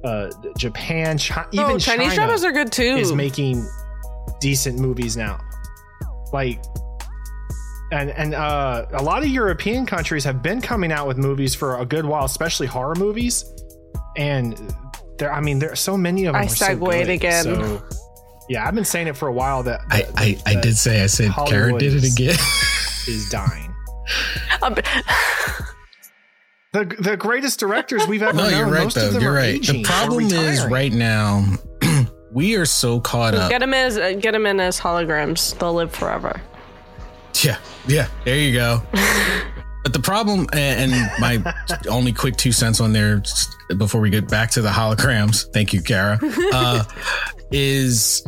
[SPEAKER 4] Uh, Japan, even
[SPEAKER 2] oh, Chinese
[SPEAKER 4] China
[SPEAKER 2] dramas are good too.
[SPEAKER 4] is making decent movies now. Like and and uh, a lot of European countries have been coming out with movies for a good while, especially horror movies. And there, I mean, there are so many of them.
[SPEAKER 2] I
[SPEAKER 4] are so
[SPEAKER 2] again.
[SPEAKER 4] So, yeah, I've been saying it for a while that,
[SPEAKER 1] I,
[SPEAKER 4] that-
[SPEAKER 1] I, I
[SPEAKER 4] that
[SPEAKER 1] did say I said Kara
[SPEAKER 4] Hollywood
[SPEAKER 1] did it again.
[SPEAKER 4] is dying.
[SPEAKER 2] Um,
[SPEAKER 4] The the greatest directors we've ever
[SPEAKER 1] no,
[SPEAKER 4] known.
[SPEAKER 1] you're right
[SPEAKER 4] most
[SPEAKER 1] though.
[SPEAKER 4] of them
[SPEAKER 1] You're right. The problem is right now we are so caught up.
[SPEAKER 2] get them as uh, get them in as holograms. They'll live forever.
[SPEAKER 1] Yeah, yeah. There you go. but the problem, and my only quick two cents on there before we get back to the holograms. Thank you, Kara. Uh, is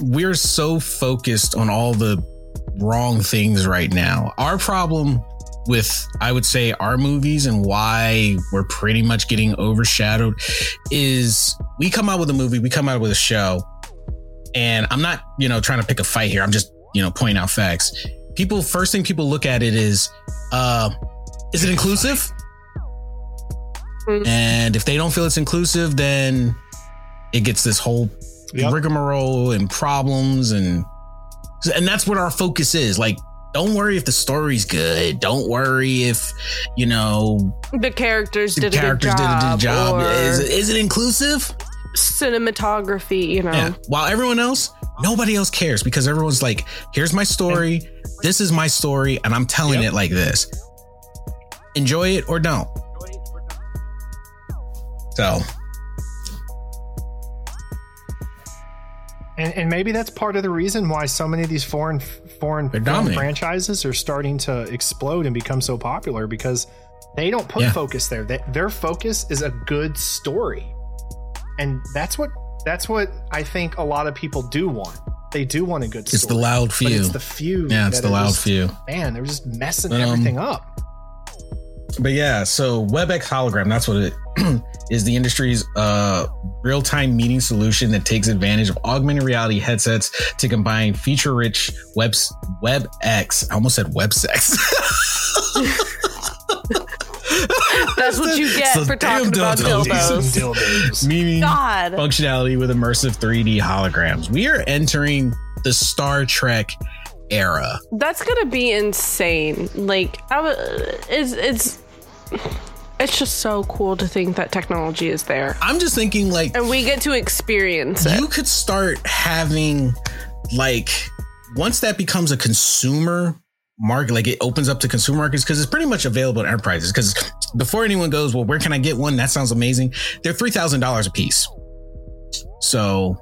[SPEAKER 1] we're so focused on all the wrong things right now. Our problem with, I would say, our movies and why we're pretty much getting overshadowed is we come out with a movie, we come out with a show, and I'm not, you know, trying to pick a fight here. I'm just, you know, point out facts. People, first thing people look at it is, uh, is it inclusive?
[SPEAKER 2] Mm.
[SPEAKER 1] And if they don't feel it's inclusive, then it gets this whole
[SPEAKER 4] Yep.
[SPEAKER 1] rigmarole and problems and and that's what our focus is. Like, don't worry if the story's good. Don't worry if you know
[SPEAKER 2] The characters
[SPEAKER 1] the
[SPEAKER 2] did
[SPEAKER 1] characters
[SPEAKER 2] a good job.
[SPEAKER 1] did a good job.
[SPEAKER 2] or
[SPEAKER 1] Is, is it inclusive?
[SPEAKER 2] Cinematography? You know.
[SPEAKER 1] Yeah. While everyone else, nobody else cares because everyone's like, here's my story. This is my story, and I'm telling
[SPEAKER 4] Yep.
[SPEAKER 1] it like this. Enjoy it or don't. So
[SPEAKER 4] And, and maybe that's part of the reason why so many of these foreign foreign film franchises are starting to explode and become so popular because they don't put
[SPEAKER 1] Yeah.
[SPEAKER 4] focus there. They, their focus is a good story, and that's what that's what I think a lot of people do want. They do want a good story.
[SPEAKER 1] it's the loud
[SPEAKER 4] but
[SPEAKER 1] few.
[SPEAKER 4] it's the few.
[SPEAKER 1] yeah, it's the loud
[SPEAKER 4] just-
[SPEAKER 1] few.
[SPEAKER 4] Man, they're just messing
[SPEAKER 1] um,
[SPEAKER 4] everything up.
[SPEAKER 1] But yeah, so WebEx hologram, that's what it is the industry's uh, real-time meeting solution that takes advantage of augmented reality headsets to combine feature-rich web WebEx. I almost said web sex.
[SPEAKER 2] That's what you get
[SPEAKER 1] So
[SPEAKER 2] for
[SPEAKER 1] damn
[SPEAKER 2] talking about
[SPEAKER 1] dildos.
[SPEAKER 2] dildos.
[SPEAKER 4] dildos.
[SPEAKER 1] Meaning
[SPEAKER 2] God.
[SPEAKER 1] functionality with immersive 3D holograms. We are entering the Star Trek era.
[SPEAKER 2] That's gonna be insane. Like, I w- it's it's it's just so cool to think that technology is there,
[SPEAKER 1] I'm just thinking like
[SPEAKER 2] and we get to experience it.
[SPEAKER 1] you could start having like once that becomes a consumer market like it opens up to consumer markets because it's pretty much available in enterprises because before anyone goes well where can i get one that sounds amazing they're $3000 a piece so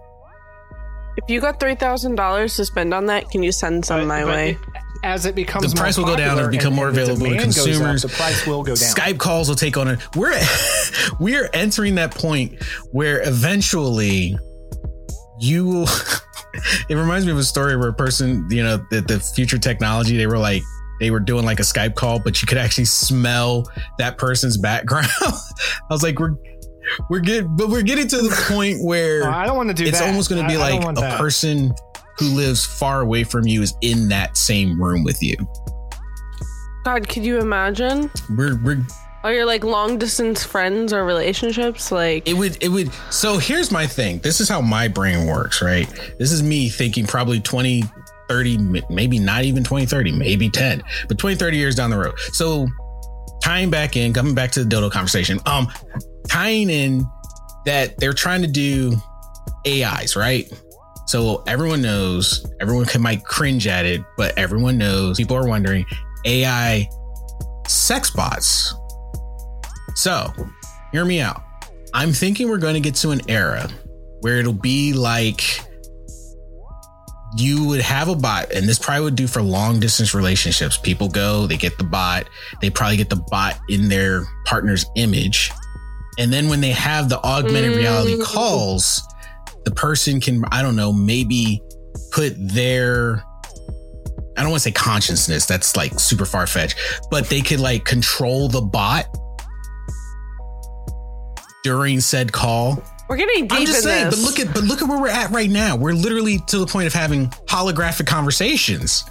[SPEAKER 2] If you got three thousand dollars to spend on that, can you send some
[SPEAKER 4] But-
[SPEAKER 2] my
[SPEAKER 4] but
[SPEAKER 2] way?
[SPEAKER 4] it- as it becomes
[SPEAKER 1] The price
[SPEAKER 4] more
[SPEAKER 1] will go down,
[SPEAKER 4] popular
[SPEAKER 1] it'll become
[SPEAKER 4] and-
[SPEAKER 1] more available to
[SPEAKER 4] demand goes up,
[SPEAKER 1] consumers.
[SPEAKER 4] the price will go down.
[SPEAKER 1] Skype calls will take on it. We're we are entering that point where eventually you will. it reminds me of a story where a person, you know, the, the future technology, they were like they were doing like a Skype call, but you could actually smell that person's background. I was like, we're we're getting, but we're getting to the point where
[SPEAKER 4] I don't want to do
[SPEAKER 1] it's
[SPEAKER 4] that.
[SPEAKER 1] almost going to be
[SPEAKER 4] I- I
[SPEAKER 1] like
[SPEAKER 4] want
[SPEAKER 1] a
[SPEAKER 4] that.
[SPEAKER 1] person who lives far away from you is in that same room with you.
[SPEAKER 2] God, could you imagine?
[SPEAKER 1] We're we're
[SPEAKER 2] Are your like long distance friends or relationships like?
[SPEAKER 1] it would it would so here's my thing. This is how my brain works right? This is me thinking probably 20 30 maybe not even 20 30 maybe 10 but 20 30 years down the road. So tying back in coming back to the dodo conversation um tying in that they're trying to do ais right? So everyone knows everyone can might cringe at it but everyone knows people are wondering ai sex bots So, hear me out. I'm thinking we're going to get to an era where it'll be like you would have a bot, and this probably would do for long distance relationships. People go, they get the bot, they probably get the bot in their partner's image. And then when they have the augmented reality
[SPEAKER 2] Mm.
[SPEAKER 1] calls, the person can, I don't know, maybe put their I don't want to say consciousness, that's like super far fetched, but they could like control the bot during said call.
[SPEAKER 2] We're getting deep
[SPEAKER 1] I'm just
[SPEAKER 2] in
[SPEAKER 1] saying,
[SPEAKER 2] this.
[SPEAKER 1] but look at but look at where we're at right now. We're literally to the point of having holographic conversations.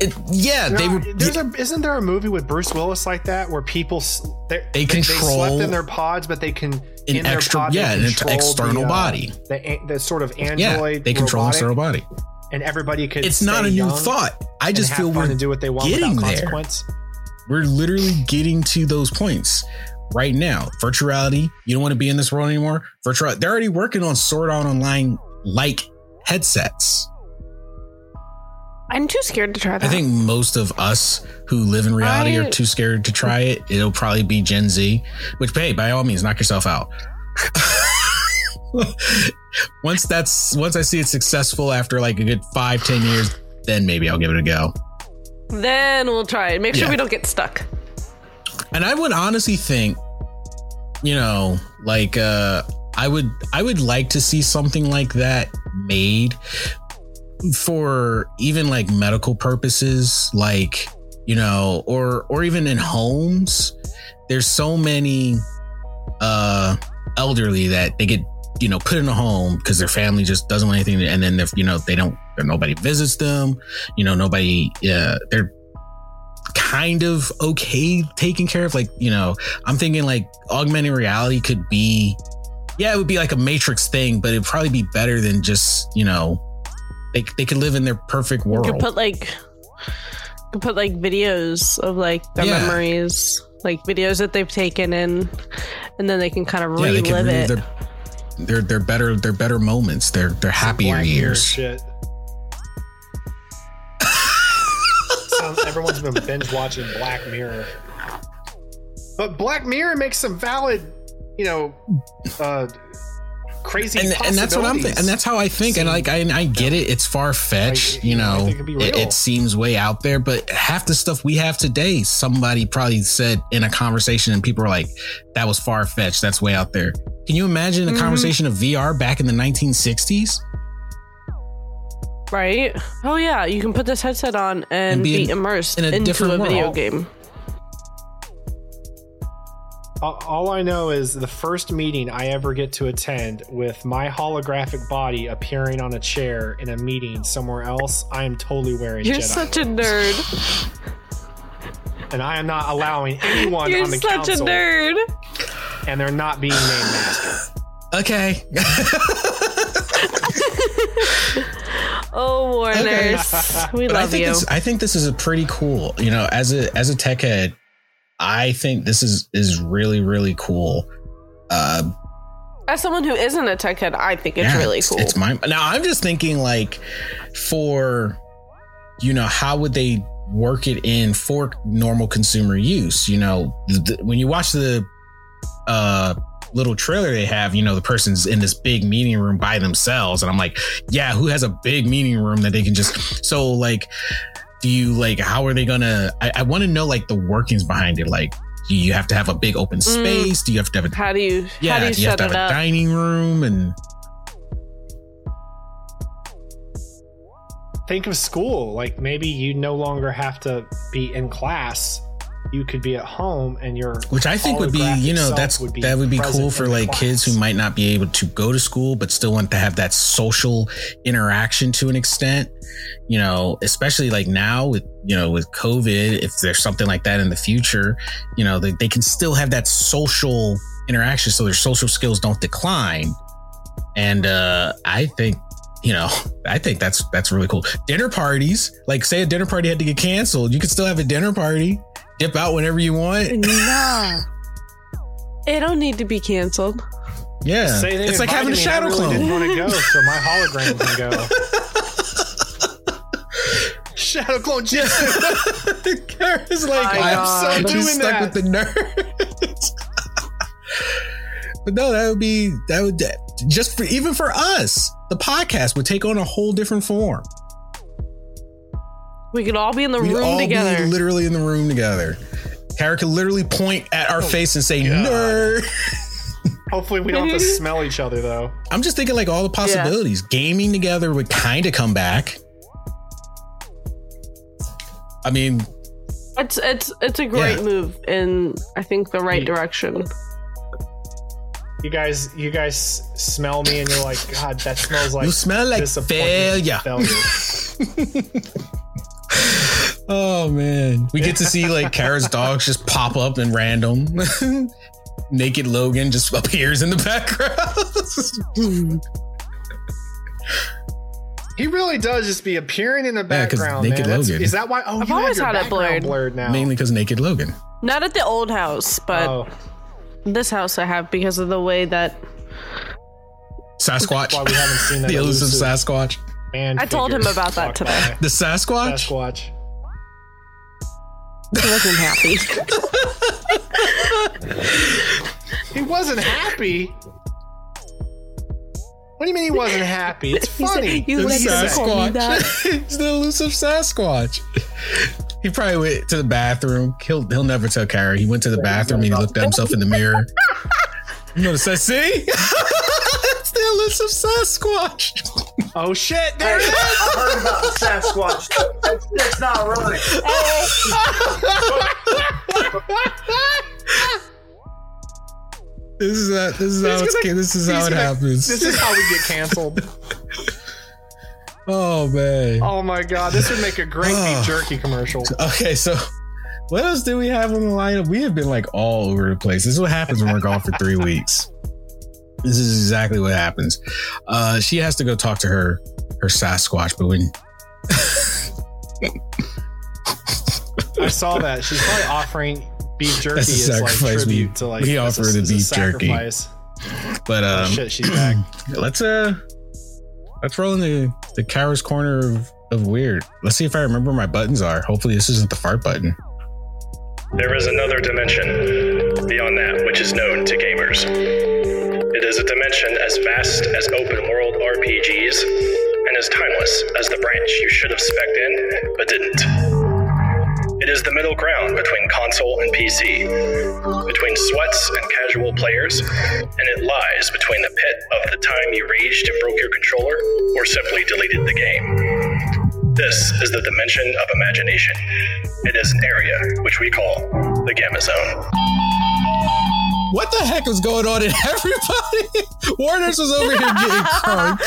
[SPEAKER 1] It, yeah, they were.
[SPEAKER 4] There's a, isn't there a movie with Bruce Willis like that where people s- they're-
[SPEAKER 1] They control
[SPEAKER 4] slept in their pods, but they can
[SPEAKER 1] an
[SPEAKER 4] in their
[SPEAKER 1] extra-
[SPEAKER 4] pod,
[SPEAKER 1] yeah, an external
[SPEAKER 4] the, uh,
[SPEAKER 1] body.
[SPEAKER 4] the, the sort of android.
[SPEAKER 1] yeah, they control
[SPEAKER 4] robotic,
[SPEAKER 1] their body.
[SPEAKER 4] and everybody could.
[SPEAKER 1] It's not
[SPEAKER 4] stay
[SPEAKER 1] a new thought. I just feel
[SPEAKER 4] fun
[SPEAKER 1] we're
[SPEAKER 4] and do what they want
[SPEAKER 1] getting
[SPEAKER 4] without
[SPEAKER 1] there. We're literally getting to those points right now. Virtual reality, you don't want to be in this world anymore. Virtual, they're already working on Sword Art Online like headsets.
[SPEAKER 2] I'm too scared to try that.
[SPEAKER 1] I think most of us who live in reality
[SPEAKER 2] I-
[SPEAKER 1] are too scared to try it. It'll probably be Gen Z, which, hey, by all means, knock yourself out. once that's once I see it successful after like a good five, ten years, then maybe I'll give it a go.
[SPEAKER 2] Then we'll try it. Make sure
[SPEAKER 1] Yeah.
[SPEAKER 2] we don't get stuck.
[SPEAKER 1] And I would honestly think, you know, like uh I would I would like to see something like that made for even like medical purposes, like, you know, or or even in homes. There's so many uh elderly that they get, you know, put in a home because their family just doesn't want anything and then if you know they don't nobody visits them, you know, nobody uh they're kind of okay taken care of. Like, you know, I'm thinking like augmented reality could be, yeah, it would be like a Matrix thing, but it'd probably be better than just, you know, they, they could live in their perfect
[SPEAKER 2] You
[SPEAKER 1] world.
[SPEAKER 2] could put like, you could put like videos of like their
[SPEAKER 1] Yeah.
[SPEAKER 2] memories, like videos that they've taken in, and then they can kind of
[SPEAKER 1] yeah, they
[SPEAKER 2] relive
[SPEAKER 1] can relive
[SPEAKER 2] it.
[SPEAKER 1] their, their, their better, their better moments, their, their happier
[SPEAKER 4] Black Mirror
[SPEAKER 1] years.
[SPEAKER 4] Shit. Everyone's been binge watching Black Mirror, but Black Mirror makes some valid, you know, uh, crazy.
[SPEAKER 1] and, and that's what I'm thinking, and that's how I think. And like, I, I get it. It's far fetched,
[SPEAKER 4] Like,
[SPEAKER 1] you
[SPEAKER 4] you know, I
[SPEAKER 1] know.
[SPEAKER 4] think it'd
[SPEAKER 1] It, it seems way out there, but half the stuff we have today, somebody probably said in a conversation, and people are like, "That was far fetched. That's way out there." Can you imagine a
[SPEAKER 2] Mhm.
[SPEAKER 1] conversation of VR back in the 1960s?
[SPEAKER 2] Right? Oh yeah, you can put this headset on and,
[SPEAKER 1] And be
[SPEAKER 2] be,
[SPEAKER 1] in-
[SPEAKER 2] immersed
[SPEAKER 1] in a
[SPEAKER 2] into
[SPEAKER 1] different
[SPEAKER 2] a video
[SPEAKER 1] world.
[SPEAKER 2] game.
[SPEAKER 4] All, all I know is the first meeting I ever get to attend with my holographic body appearing on a chair in a meeting somewhere else. I am totally wearing
[SPEAKER 2] You're
[SPEAKER 4] Jedi
[SPEAKER 2] such a nerd.
[SPEAKER 4] and I am not allowing anyone on the game.
[SPEAKER 2] You're
[SPEAKER 4] on the
[SPEAKER 2] such
[SPEAKER 4] council,
[SPEAKER 2] a nerd.
[SPEAKER 4] and they're not being named master.
[SPEAKER 1] Okay.
[SPEAKER 2] Oh, Warners, we
[SPEAKER 1] But I
[SPEAKER 2] love
[SPEAKER 1] think
[SPEAKER 2] you.
[SPEAKER 1] I think this is a pretty cool. You know, as a as a tech head, I think this is is really really cool. Uh,
[SPEAKER 2] As someone who isn't a tech head, I think it's
[SPEAKER 1] Yeah,
[SPEAKER 2] really
[SPEAKER 1] it's,
[SPEAKER 2] cool.
[SPEAKER 1] It's my now. I'm just thinking like for you know how would they work it in for normal consumer use? You know, the, when you watch the uh little trailer they have, you know, the person's in this big meeting room by themselves, and I'm like, yeah, who has a big meeting room that they can just so like. Do you like how are they gonna? I, I want to know like the workings behind it. Like, do you have to have a big open
[SPEAKER 2] Mm.
[SPEAKER 1] space? Do you have to have a
[SPEAKER 2] how do you
[SPEAKER 1] yeah?
[SPEAKER 2] how do you,
[SPEAKER 1] do you have to have
[SPEAKER 2] it
[SPEAKER 1] a
[SPEAKER 2] up?
[SPEAKER 1] dining room and
[SPEAKER 4] Think of school. Like maybe you no longer have to be in class. You could be at home, and your
[SPEAKER 1] which I think would be, you know, that's
[SPEAKER 4] would be
[SPEAKER 1] that would be cool for like kids who might not be able to go to school but still want to have that social interaction to an extent. You know, especially like now with you know with COVID, if there's something like that in the future, you know, they, they can still have that social interaction, so their social skills don't decline. And uh I think you know, I think that's that's really cool. Dinner parties, like say a dinner party had to get canceled, you could still have a dinner party, dip out whenever you want.
[SPEAKER 2] Nah. It don't need to be canceled.
[SPEAKER 1] Yeah,
[SPEAKER 4] Say they
[SPEAKER 1] it's like having a
[SPEAKER 4] invited me,
[SPEAKER 1] shadow
[SPEAKER 4] I really
[SPEAKER 1] clone.
[SPEAKER 4] Didn't want to go, so my hologram can go. shadow clone jutsu.
[SPEAKER 1] Kara's like,
[SPEAKER 4] I
[SPEAKER 1] I'm
[SPEAKER 4] am so
[SPEAKER 1] so
[SPEAKER 4] doing
[SPEAKER 1] just stuck
[SPEAKER 4] that.
[SPEAKER 1] with the nerds. but no, that would be that would just for even for us, the podcast would take on a whole different form.
[SPEAKER 2] We could all be in the
[SPEAKER 1] We'd
[SPEAKER 2] room
[SPEAKER 1] all
[SPEAKER 2] together.
[SPEAKER 1] be literally in the room together. Kara could literally point at
[SPEAKER 4] Oh,
[SPEAKER 1] our face and say, "Nerd."
[SPEAKER 4] Hopefully, we don't have to smell each other though.
[SPEAKER 1] I'm just thinking like all the possibilities. Gaming together would kind of come back. I mean,
[SPEAKER 2] It's it's it's a great
[SPEAKER 1] Yeah.
[SPEAKER 2] move in I think the right direction.
[SPEAKER 4] You guys, you guys smell me, and you're like, God, that smells like
[SPEAKER 1] You smell like
[SPEAKER 4] disappointment,
[SPEAKER 1] failure."
[SPEAKER 4] failure.
[SPEAKER 1] oh man, we get to see like Kara's dogs just pop up in random. Naked Logan just appears in the background.
[SPEAKER 4] He really does just be appearing in the background.
[SPEAKER 1] Naked
[SPEAKER 4] man. That's-
[SPEAKER 1] Logan.
[SPEAKER 4] Is that why? Oh,
[SPEAKER 2] I've
[SPEAKER 4] you
[SPEAKER 2] always had it blurred.
[SPEAKER 4] blurred now.
[SPEAKER 1] Mainly because Naked Logan.
[SPEAKER 2] Not at the old house, but
[SPEAKER 4] Oh,
[SPEAKER 2] this house I have because of the way that
[SPEAKER 1] Sasquatch.
[SPEAKER 4] why we haven't seen that
[SPEAKER 1] the elusive
[SPEAKER 4] elusive
[SPEAKER 1] Sasquatch.
[SPEAKER 4] Man.
[SPEAKER 2] I told him about that today.
[SPEAKER 4] that.
[SPEAKER 1] The Sasquatch?
[SPEAKER 4] Sasquatch.
[SPEAKER 2] he wasn't happy.
[SPEAKER 4] He wasn't happy. What do you mean he wasn't happy? It's funny.
[SPEAKER 2] You
[SPEAKER 1] The
[SPEAKER 2] like to call me that?
[SPEAKER 1] Sasquatch. it's the elusive Sasquatch. He probably went to the bathroom. He'll he'll never tell Kara. He went to the bathroom and he looked at himself in the mirror. You know what it See? it's the elusive Sasquatch.
[SPEAKER 4] oh shit! There it is.
[SPEAKER 5] I heard about Sasquatch. That's, that's not right.
[SPEAKER 1] This is how, this is how it's
[SPEAKER 4] gonna-
[SPEAKER 1] this is how it
[SPEAKER 4] gonna-
[SPEAKER 1] happens.
[SPEAKER 4] This is how we get canceled.
[SPEAKER 1] oh man.
[SPEAKER 4] Oh my god, this would make a great
[SPEAKER 1] Oh.
[SPEAKER 4] beef ah. jerky commercial.
[SPEAKER 1] Okay, so what else do we have on the lineup? We have been like all over the place. This is what happens when we're gone for three weeks. This is exactly what happens. Uh, she has to go talk to her her Sasquatch, but when
[SPEAKER 4] I saw that. She's probably offering beef jerky
[SPEAKER 1] That's a
[SPEAKER 4] as like
[SPEAKER 1] sacrifice we-
[SPEAKER 4] tribute to like
[SPEAKER 1] we
[SPEAKER 4] as a-
[SPEAKER 1] offer the
[SPEAKER 4] a
[SPEAKER 1] beef jerky.
[SPEAKER 4] sacrifice.
[SPEAKER 1] but
[SPEAKER 4] Oh
[SPEAKER 1] um,
[SPEAKER 4] shit, she's back.
[SPEAKER 1] let's uh let's roll in the the Kara's corner of, of weird. Let's see if I remember where my buttons are. Hopefully this isn't the fart button.
[SPEAKER 6] There is another dimension beyond that which is known to gamers. It is a dimension as vast as open world RPGs and as timeless as the branch you should have specced in but didn't. It is the middle ground between console and PC, between sweats and casual players, and it lies between the pit of the time you raged and broke your controller or simply deleted the game. This is the dimension of imagination. It is an area which we call the Gamma Zone.
[SPEAKER 1] What the heck was going on in everybody? Warner's was over here getting crunk.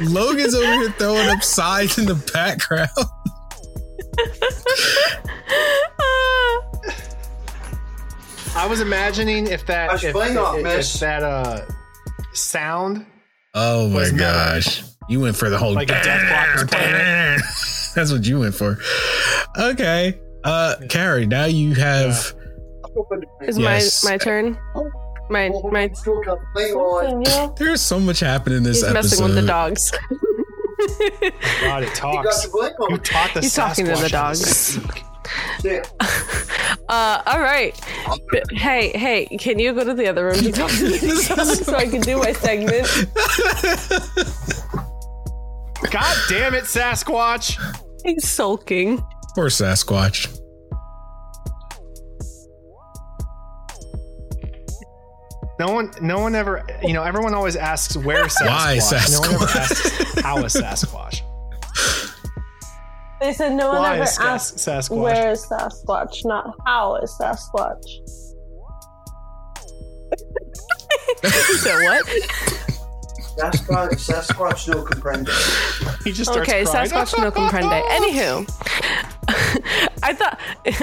[SPEAKER 1] Logan's over here throwing up signs in the background.
[SPEAKER 4] I was imagining if that
[SPEAKER 5] Hush,
[SPEAKER 4] if,
[SPEAKER 5] bling off,
[SPEAKER 4] if- if that uh sound
[SPEAKER 1] Oh my
[SPEAKER 4] Was metal.
[SPEAKER 1] gosh. You went for the whole
[SPEAKER 4] Like a death clock was playing
[SPEAKER 1] That's what you went for. Okay. Uh Carrie, now you have
[SPEAKER 2] Is
[SPEAKER 1] Yes.
[SPEAKER 2] my my turn? My my
[SPEAKER 5] Still got the thing on.
[SPEAKER 1] there's so much happening in this
[SPEAKER 2] he's
[SPEAKER 1] episode.
[SPEAKER 2] messing with the dogs.
[SPEAKER 4] God, it
[SPEAKER 5] You got
[SPEAKER 4] talks.
[SPEAKER 5] the blink
[SPEAKER 4] You taught the
[SPEAKER 2] He's talking to the dogs. Uh, all right. But, hey, hey, can you go to the other room to talk to the dogs so I can do my segment?
[SPEAKER 4] God damn it, Sasquatch!
[SPEAKER 2] He's sulking.
[SPEAKER 1] Poor Sasquatch.
[SPEAKER 4] No one, no one ever, you know, everyone always asks where Sasquatch.
[SPEAKER 1] Why
[SPEAKER 4] No one ever
[SPEAKER 1] Sasquatch?
[SPEAKER 4] asks how is Sasquatch.
[SPEAKER 2] They said no one
[SPEAKER 4] Why
[SPEAKER 2] ever
[SPEAKER 4] is Sas-
[SPEAKER 2] asked
[SPEAKER 4] Sasquatch?
[SPEAKER 2] where is Sasquatch, not how is Sasquatch. so what?
[SPEAKER 5] Sasquatch, Sasquatch no comprende.
[SPEAKER 4] He just starts
[SPEAKER 2] Okay,
[SPEAKER 4] crying.
[SPEAKER 2] Sasquatch no comprende. Anywho, I thought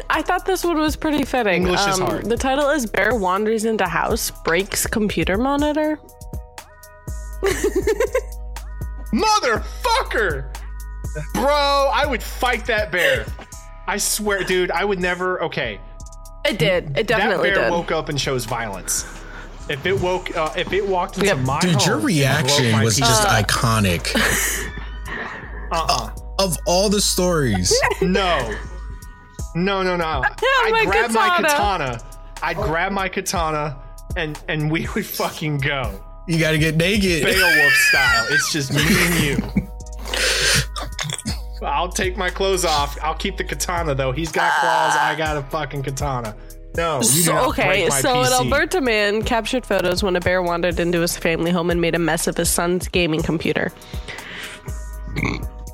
[SPEAKER 2] I thought this one was pretty fitting. Um,
[SPEAKER 4] English is hard.
[SPEAKER 2] The title is "Bear wanders into house, breaks computer monitor."
[SPEAKER 4] Motherfucker! Bro, I would fight that bear. I swear, dude, I would never. Okay,
[SPEAKER 2] It did. It definitely
[SPEAKER 4] that bear
[SPEAKER 2] did.
[SPEAKER 4] woke up and shows violence. If it woke, uh, if it walked into
[SPEAKER 2] Yep.
[SPEAKER 4] my
[SPEAKER 1] Dude,
[SPEAKER 4] home
[SPEAKER 1] your reaction was
[SPEAKER 4] peace-
[SPEAKER 1] just iconic.
[SPEAKER 4] uh-uh.
[SPEAKER 1] Of all the stories,
[SPEAKER 4] No. No, no, no. I'd
[SPEAKER 2] my
[SPEAKER 4] grab my
[SPEAKER 2] katana.
[SPEAKER 4] katana. I'd grab my katana and and we would fucking go.
[SPEAKER 1] you got to get naked.
[SPEAKER 4] Beowulf style. It's just me and you. I'll take my clothes off. I'll keep the katana though. He's got claws. I got a fucking katana. No,
[SPEAKER 2] So, okay, so an Alberta man captured photos when a bear wandered into his family home and made a mess of his son's gaming computer.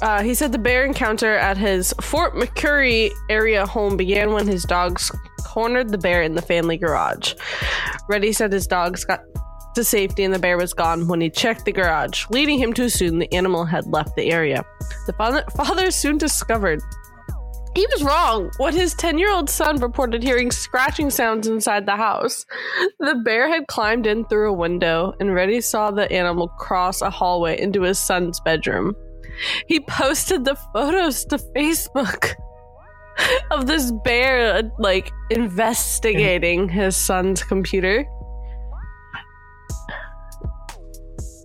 [SPEAKER 2] Uh, he said the bear encounter at his Fort McMurray area home began when his dogs cornered the bear in the family garage. Reddy said his dogs got to safety and the bear was gone when he checked the garage, leading him to assume the animal had left the area. The father, father soon discovered he was wrong when his 10 year old son reported hearing scratching sounds inside the house. The bear had climbed in through a window, and Reddy saw the animal cross a hallway into his son's bedroom. He posted the photos to Facebook of this bear, like, investigating his son's computer.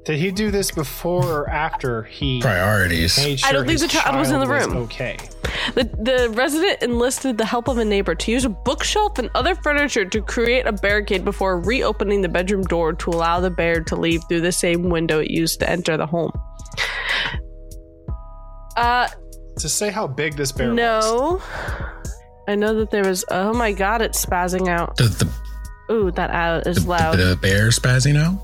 [SPEAKER 4] Did he do this before or after he
[SPEAKER 1] Priorities.
[SPEAKER 4] made sure
[SPEAKER 2] I don't think the child was in the room.
[SPEAKER 4] okay.
[SPEAKER 2] The, the resident enlisted the help of a neighbor to use a bookshelf and other furniture to create a barricade before reopening the bedroom door to allow the bear to leave through the same window it used to enter the home. Uh,
[SPEAKER 4] To say how big this bear was.
[SPEAKER 2] no. I know that there was. Oh my god, it's spazzing out.
[SPEAKER 1] The, the,
[SPEAKER 2] Ooh, that ad is
[SPEAKER 1] the,
[SPEAKER 2] loud.
[SPEAKER 1] the bear spazzing out.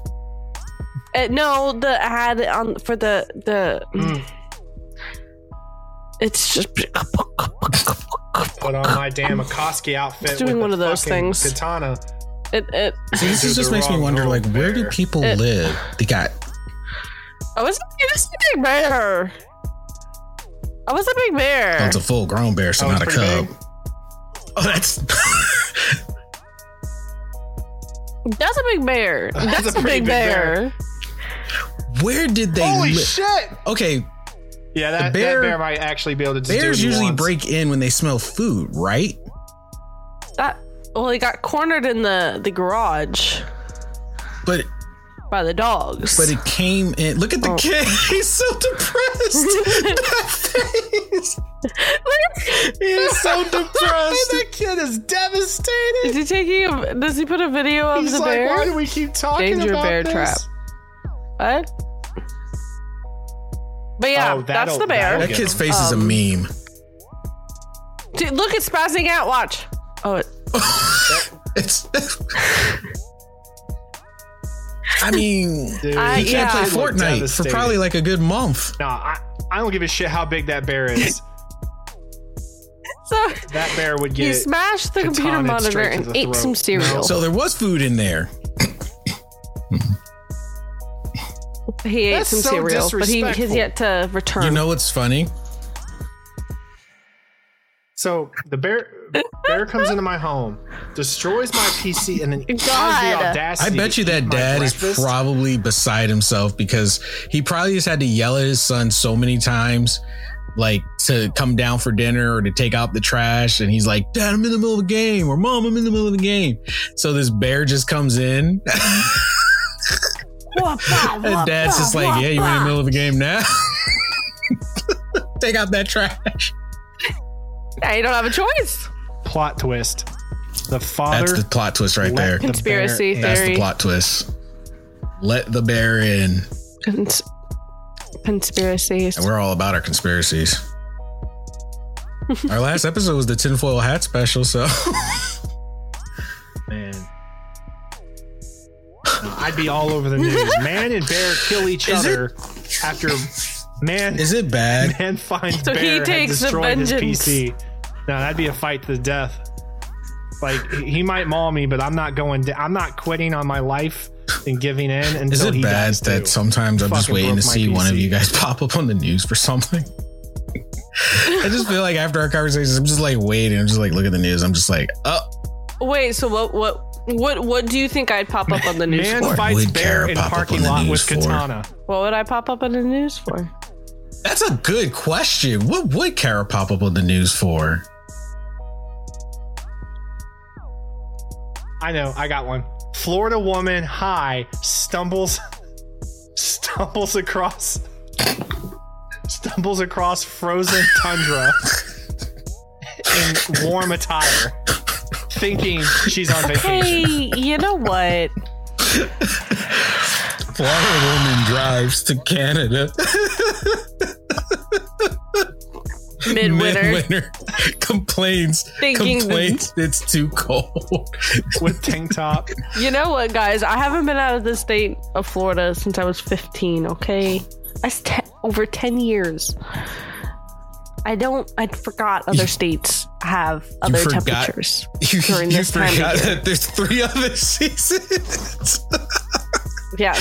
[SPEAKER 2] Uh, no, the ad on for the the.
[SPEAKER 4] Mm.
[SPEAKER 2] It's just.
[SPEAKER 4] Put on my damn Akatsuki outfit.
[SPEAKER 2] It's doing
[SPEAKER 4] with
[SPEAKER 2] one
[SPEAKER 4] the
[SPEAKER 2] of those things.
[SPEAKER 4] Katana.
[SPEAKER 2] It, it,
[SPEAKER 1] See, this
[SPEAKER 4] They're
[SPEAKER 1] just makes me wonder, like, where do people
[SPEAKER 2] It-
[SPEAKER 1] live? They got
[SPEAKER 2] I was a big bear. I was a big bear.
[SPEAKER 1] oh, it's a full grown bear, so
[SPEAKER 4] Oh,
[SPEAKER 1] not a cub.
[SPEAKER 4] big?
[SPEAKER 1] Oh, that's
[SPEAKER 2] That's a big bear.
[SPEAKER 4] That's
[SPEAKER 2] That's,
[SPEAKER 4] a
[SPEAKER 2] a, big
[SPEAKER 4] big
[SPEAKER 2] bear.
[SPEAKER 4] bear.
[SPEAKER 1] Where did they
[SPEAKER 4] Holy
[SPEAKER 1] live?
[SPEAKER 4] shit!
[SPEAKER 1] Okay,
[SPEAKER 4] Yeah, that
[SPEAKER 1] bear-
[SPEAKER 4] that bear might actually be able to just
[SPEAKER 1] bears
[SPEAKER 4] do what he
[SPEAKER 1] usually
[SPEAKER 4] wants.
[SPEAKER 1] break in when they smell food, right?
[SPEAKER 2] That well, he got cornered in the the garage
[SPEAKER 1] But
[SPEAKER 2] by the dogs.
[SPEAKER 1] but it came in. Look at the
[SPEAKER 2] Oh.
[SPEAKER 1] kid; he's so depressed. that face. He is so depressed.
[SPEAKER 4] that kid is devastated.
[SPEAKER 2] is he taking? A, does he put a video of
[SPEAKER 4] He's
[SPEAKER 2] the
[SPEAKER 4] like,
[SPEAKER 2] bear?
[SPEAKER 4] why do we keep talking
[SPEAKER 2] Danger
[SPEAKER 4] about
[SPEAKER 2] bear
[SPEAKER 4] this?
[SPEAKER 2] trap. What? But yeah,
[SPEAKER 4] Oh,
[SPEAKER 2] that's the bear.
[SPEAKER 4] that'll
[SPEAKER 1] That
[SPEAKER 4] get
[SPEAKER 1] kid's
[SPEAKER 4] him.
[SPEAKER 1] face is a
[SPEAKER 2] Um,
[SPEAKER 1] meme.
[SPEAKER 2] Dude, look, it's spazzing out. Watch. Oh, it,
[SPEAKER 1] It's. I mean,
[SPEAKER 4] Dude,
[SPEAKER 2] I-
[SPEAKER 1] he can't
[SPEAKER 2] yeah.
[SPEAKER 1] play Fortnite for probably like a good month.
[SPEAKER 4] No, I, I don't give a shit how big that bear is.
[SPEAKER 2] so
[SPEAKER 4] that bear would
[SPEAKER 2] he
[SPEAKER 4] get.
[SPEAKER 2] smashed the computer monitor and ate
[SPEAKER 4] throat.
[SPEAKER 2] some cereal.
[SPEAKER 4] No.
[SPEAKER 1] So there was food in there.
[SPEAKER 2] He ate
[SPEAKER 4] That's
[SPEAKER 2] some
[SPEAKER 4] so
[SPEAKER 2] cereal, but he has yet to return.
[SPEAKER 1] You know what's funny?
[SPEAKER 4] So the bear bear comes into my home, destroys my PC, and then has the
[SPEAKER 2] God.
[SPEAKER 1] I bet you that
[SPEAKER 4] my
[SPEAKER 1] dad is probably beside himself because he probably just had to yell at his son so many times, like to come down for dinner or to take out the trash. And he's like, Dad, I'm in the middle of a game, or Mom, I'm in the middle of a game. So this bear just comes in. and dad's just like, Yeah, you're in the middle of a game now. take out that trash.
[SPEAKER 2] Yeah, you don't have a choice.
[SPEAKER 4] plot twist. The father.
[SPEAKER 1] That's the plot twist right there.
[SPEAKER 4] the
[SPEAKER 2] Conspiracy
[SPEAKER 4] in.
[SPEAKER 1] That's the plot twist. Let the bear in.
[SPEAKER 2] Cons- conspiracies.
[SPEAKER 1] And we're all about our conspiracies. our last episode was the tinfoil hat special, so
[SPEAKER 4] Man. I'd be all over the news. Man and bear kill each
[SPEAKER 1] Is it-
[SPEAKER 4] other after man
[SPEAKER 1] is it bad?
[SPEAKER 4] man finds
[SPEAKER 2] So
[SPEAKER 4] bear
[SPEAKER 2] he
[SPEAKER 4] had
[SPEAKER 2] takes the
[SPEAKER 4] destroyed his. PC. Now that'd be a fight to the death. Like he he might maul me, but I'm not going. Da- I'm not quitting on my life and giving in until
[SPEAKER 1] Is it
[SPEAKER 4] he
[SPEAKER 1] bad
[SPEAKER 4] dies
[SPEAKER 1] that
[SPEAKER 4] too.
[SPEAKER 1] sometimes I'm just waiting to
[SPEAKER 4] broke my
[SPEAKER 1] see one of you guys pop up on the news for something? I just feel like after our conversations, I'm just like waiting. I'm just like, look at the news. I'm just like, oh,
[SPEAKER 2] Wait, so what? What? What? What do you think I'd pop up on the news for?
[SPEAKER 4] Man
[SPEAKER 2] for?
[SPEAKER 4] fights
[SPEAKER 1] would
[SPEAKER 4] bear
[SPEAKER 1] Kara
[SPEAKER 4] in
[SPEAKER 1] pop up
[SPEAKER 4] parking
[SPEAKER 1] on the
[SPEAKER 4] lot with
[SPEAKER 1] news for?
[SPEAKER 4] katana.
[SPEAKER 2] What would I pop up on the news for?
[SPEAKER 1] that's a good question. What would Kara pop up on the news for?
[SPEAKER 4] I know. I got one. Florida woman high stumbles stumbles across stumbles across frozen tundra in warm attire, thinking she's on vacation.
[SPEAKER 2] Hey, you know what?
[SPEAKER 1] Florida woman drives to Canada
[SPEAKER 2] Midwinter.
[SPEAKER 1] midwinter, complains,
[SPEAKER 2] Thinking-
[SPEAKER 1] complains it's too cold.
[SPEAKER 4] with tank top.
[SPEAKER 2] You know what, guys? I haven't been out of the state of Florida since I was 15, okay? That's te- over 10 years. I don't, I forgot other states have other
[SPEAKER 1] forgot-
[SPEAKER 2] temperatures
[SPEAKER 1] You,
[SPEAKER 2] during
[SPEAKER 1] you
[SPEAKER 2] this time of
[SPEAKER 1] forgot
[SPEAKER 2] year.
[SPEAKER 1] that there's three other seasons.
[SPEAKER 2] Yeah.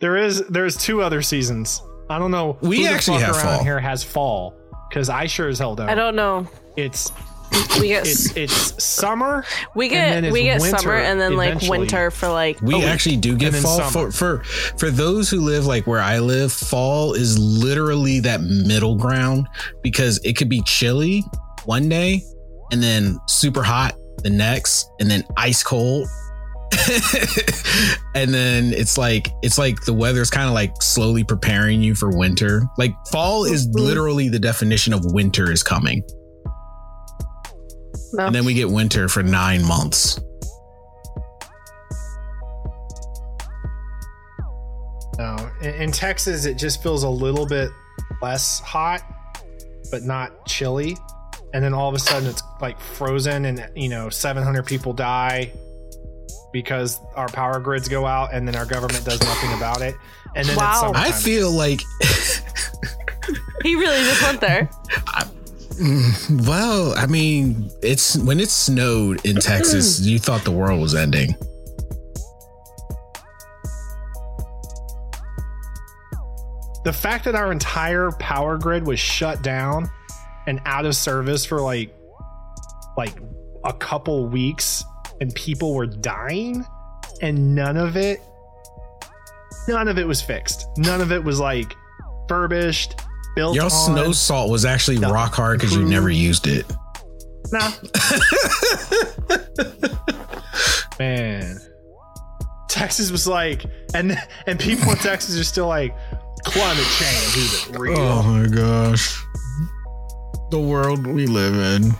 [SPEAKER 4] There is there's two other seasons. I don't know.
[SPEAKER 1] We
[SPEAKER 4] who the
[SPEAKER 1] actually
[SPEAKER 4] fuck
[SPEAKER 1] have
[SPEAKER 4] around
[SPEAKER 1] fall.
[SPEAKER 4] here has fall because I sure as hell don't.
[SPEAKER 2] I don't know.
[SPEAKER 4] It's
[SPEAKER 2] We get
[SPEAKER 4] it's it's summer.
[SPEAKER 2] we
[SPEAKER 4] and then
[SPEAKER 2] get
[SPEAKER 4] it's
[SPEAKER 2] we get summer and then like
[SPEAKER 4] eventually.
[SPEAKER 2] winter for like
[SPEAKER 1] We actually do get
[SPEAKER 4] And
[SPEAKER 1] fall for, for for those who live like where I live. Fall is literally that middle ground because it could be chilly one day and then super hot the next, and then ice cold. and then it's like it's like the weather's kind of like slowly preparing you for winter. Like fall is mm-hmm. literally the definition of winter is coming.
[SPEAKER 2] No.
[SPEAKER 1] And then we get winter for nine months.
[SPEAKER 4] No, in, in Texas it just feels a little bit less hot, but not chilly. And then all of a sudden it's like frozen, and you know 700 people die because our power grids go out, and then our government does nothing about it. And then
[SPEAKER 2] Wow.
[SPEAKER 4] it's
[SPEAKER 1] I feel like
[SPEAKER 2] he really just went there.
[SPEAKER 1] Mm, Mm, well, I mean, it's when it snowed in Texas, mm. you thought the world was ending.
[SPEAKER 4] the fact that our entire power grid was shut down and out of service for like like a couple weeks and people were dying and none of it none of it was fixed. None of it was like furbished built
[SPEAKER 1] Your
[SPEAKER 4] on.
[SPEAKER 1] snow salt was actually
[SPEAKER 4] No.
[SPEAKER 1] rock hard because you never used it.
[SPEAKER 4] Nah. man texas was like and and people in texas are still like climate change is real
[SPEAKER 1] Oh my gosh. The world we live in.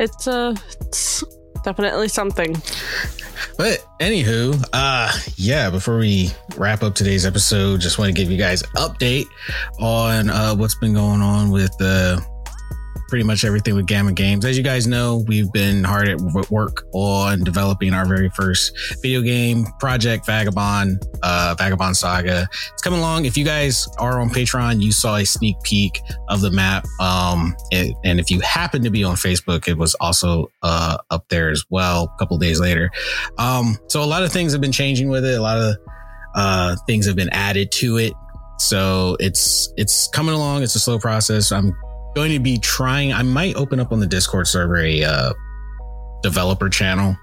[SPEAKER 2] It's uh it's definitely something.
[SPEAKER 1] But anywho, uh yeah, before we wrap up today's episode, just want to give you guys update on uh what's been going on with uh pretty much everything with Gamma Games. As you guys know, we've been hard at work on developing our very first video game project, Vagabond, uh Vagabond Saga. It's coming along. If you guys are on Patreon, you saw a sneak peek of the map. Um it, and if you happen to be on Facebook, it was also uh up there as well a couple days later. Um, so a lot of things have been changing with it. A lot of uh, things have been added to it. So it's it's coming along. It's a slow process. I'm going to be trying. I might open up on the Discord server a uh, developer channel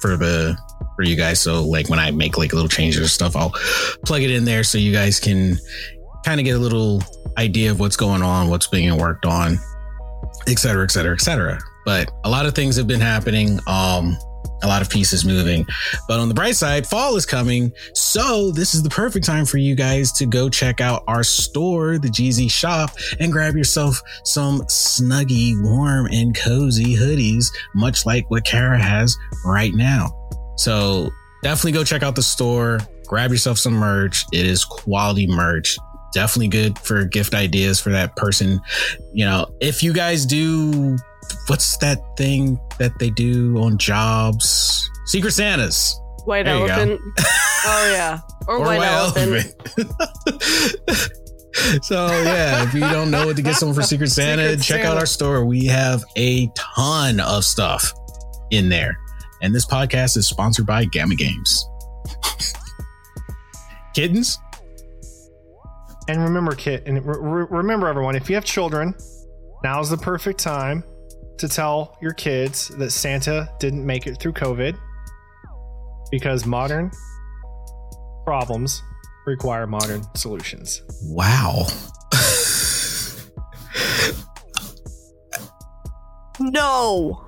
[SPEAKER 1] for the for you guys. So like when I make like little changes or stuff, I'll plug it in there so you guys can kind of get a little idea of what's going on, what's being worked on, et cetera, et cetera, et cetera. But a lot of things have been happening. Um, a lot of pieces moving. But on the bright side, fall is coming. So this is the perfect time for you guys to go check out our store, the GZ shop, and grab yourself some snuggy, warm, and cozy hoodies, much like what Kara has right now. So definitely go check out the store, grab yourself some merch. It is quality merch. Definitely good for gift ideas for that person. You know, if you guys do what's that thing that they do on jobs? Secret Santas.
[SPEAKER 2] White
[SPEAKER 1] There
[SPEAKER 2] elephant. oh yeah. Or, white, elephant.
[SPEAKER 1] so yeah, if you don't know what to get someone for Secret Santa,
[SPEAKER 4] Secret
[SPEAKER 1] check out our store. We have a ton of stuff in there. And this podcast is sponsored by Gamma Games. Kittens?
[SPEAKER 4] And remember, kid, and re- re- remember, everyone, if you have children, now's the perfect time to tell your kids that Santa didn't make it through COVID because modern problems require modern solutions.
[SPEAKER 1] Wow.
[SPEAKER 2] No.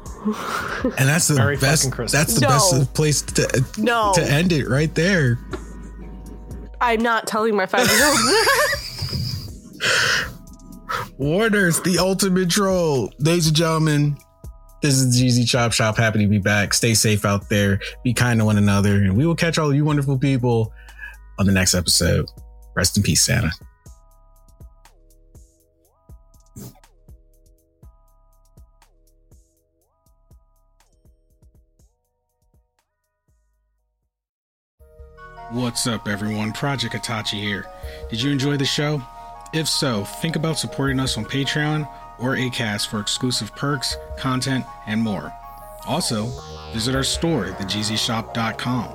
[SPEAKER 1] And that's the
[SPEAKER 4] Merry
[SPEAKER 1] best that's the
[SPEAKER 2] No.
[SPEAKER 1] best place to
[SPEAKER 2] No.
[SPEAKER 1] to end it right there.
[SPEAKER 2] I'm not telling my five year old.
[SPEAKER 1] Warner's the ultimate troll. Ladies and gentlemen, this is GZ Chop Shop. Happy to be back. Stay safe out there. Be kind to one another. And we will catch all you wonderful people on the next episode. Rest in peace, Santa. What's up, everyone? Project Itachi here. Did you enjoy the show? If so, think about supporting us on Patreon or ACAST for exclusive perks, content, and more. Also, visit our store, thegzshop.com.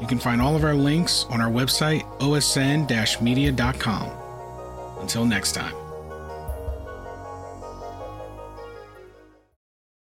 [SPEAKER 1] You can find all of our links on our website, osn-media.com. Until next time.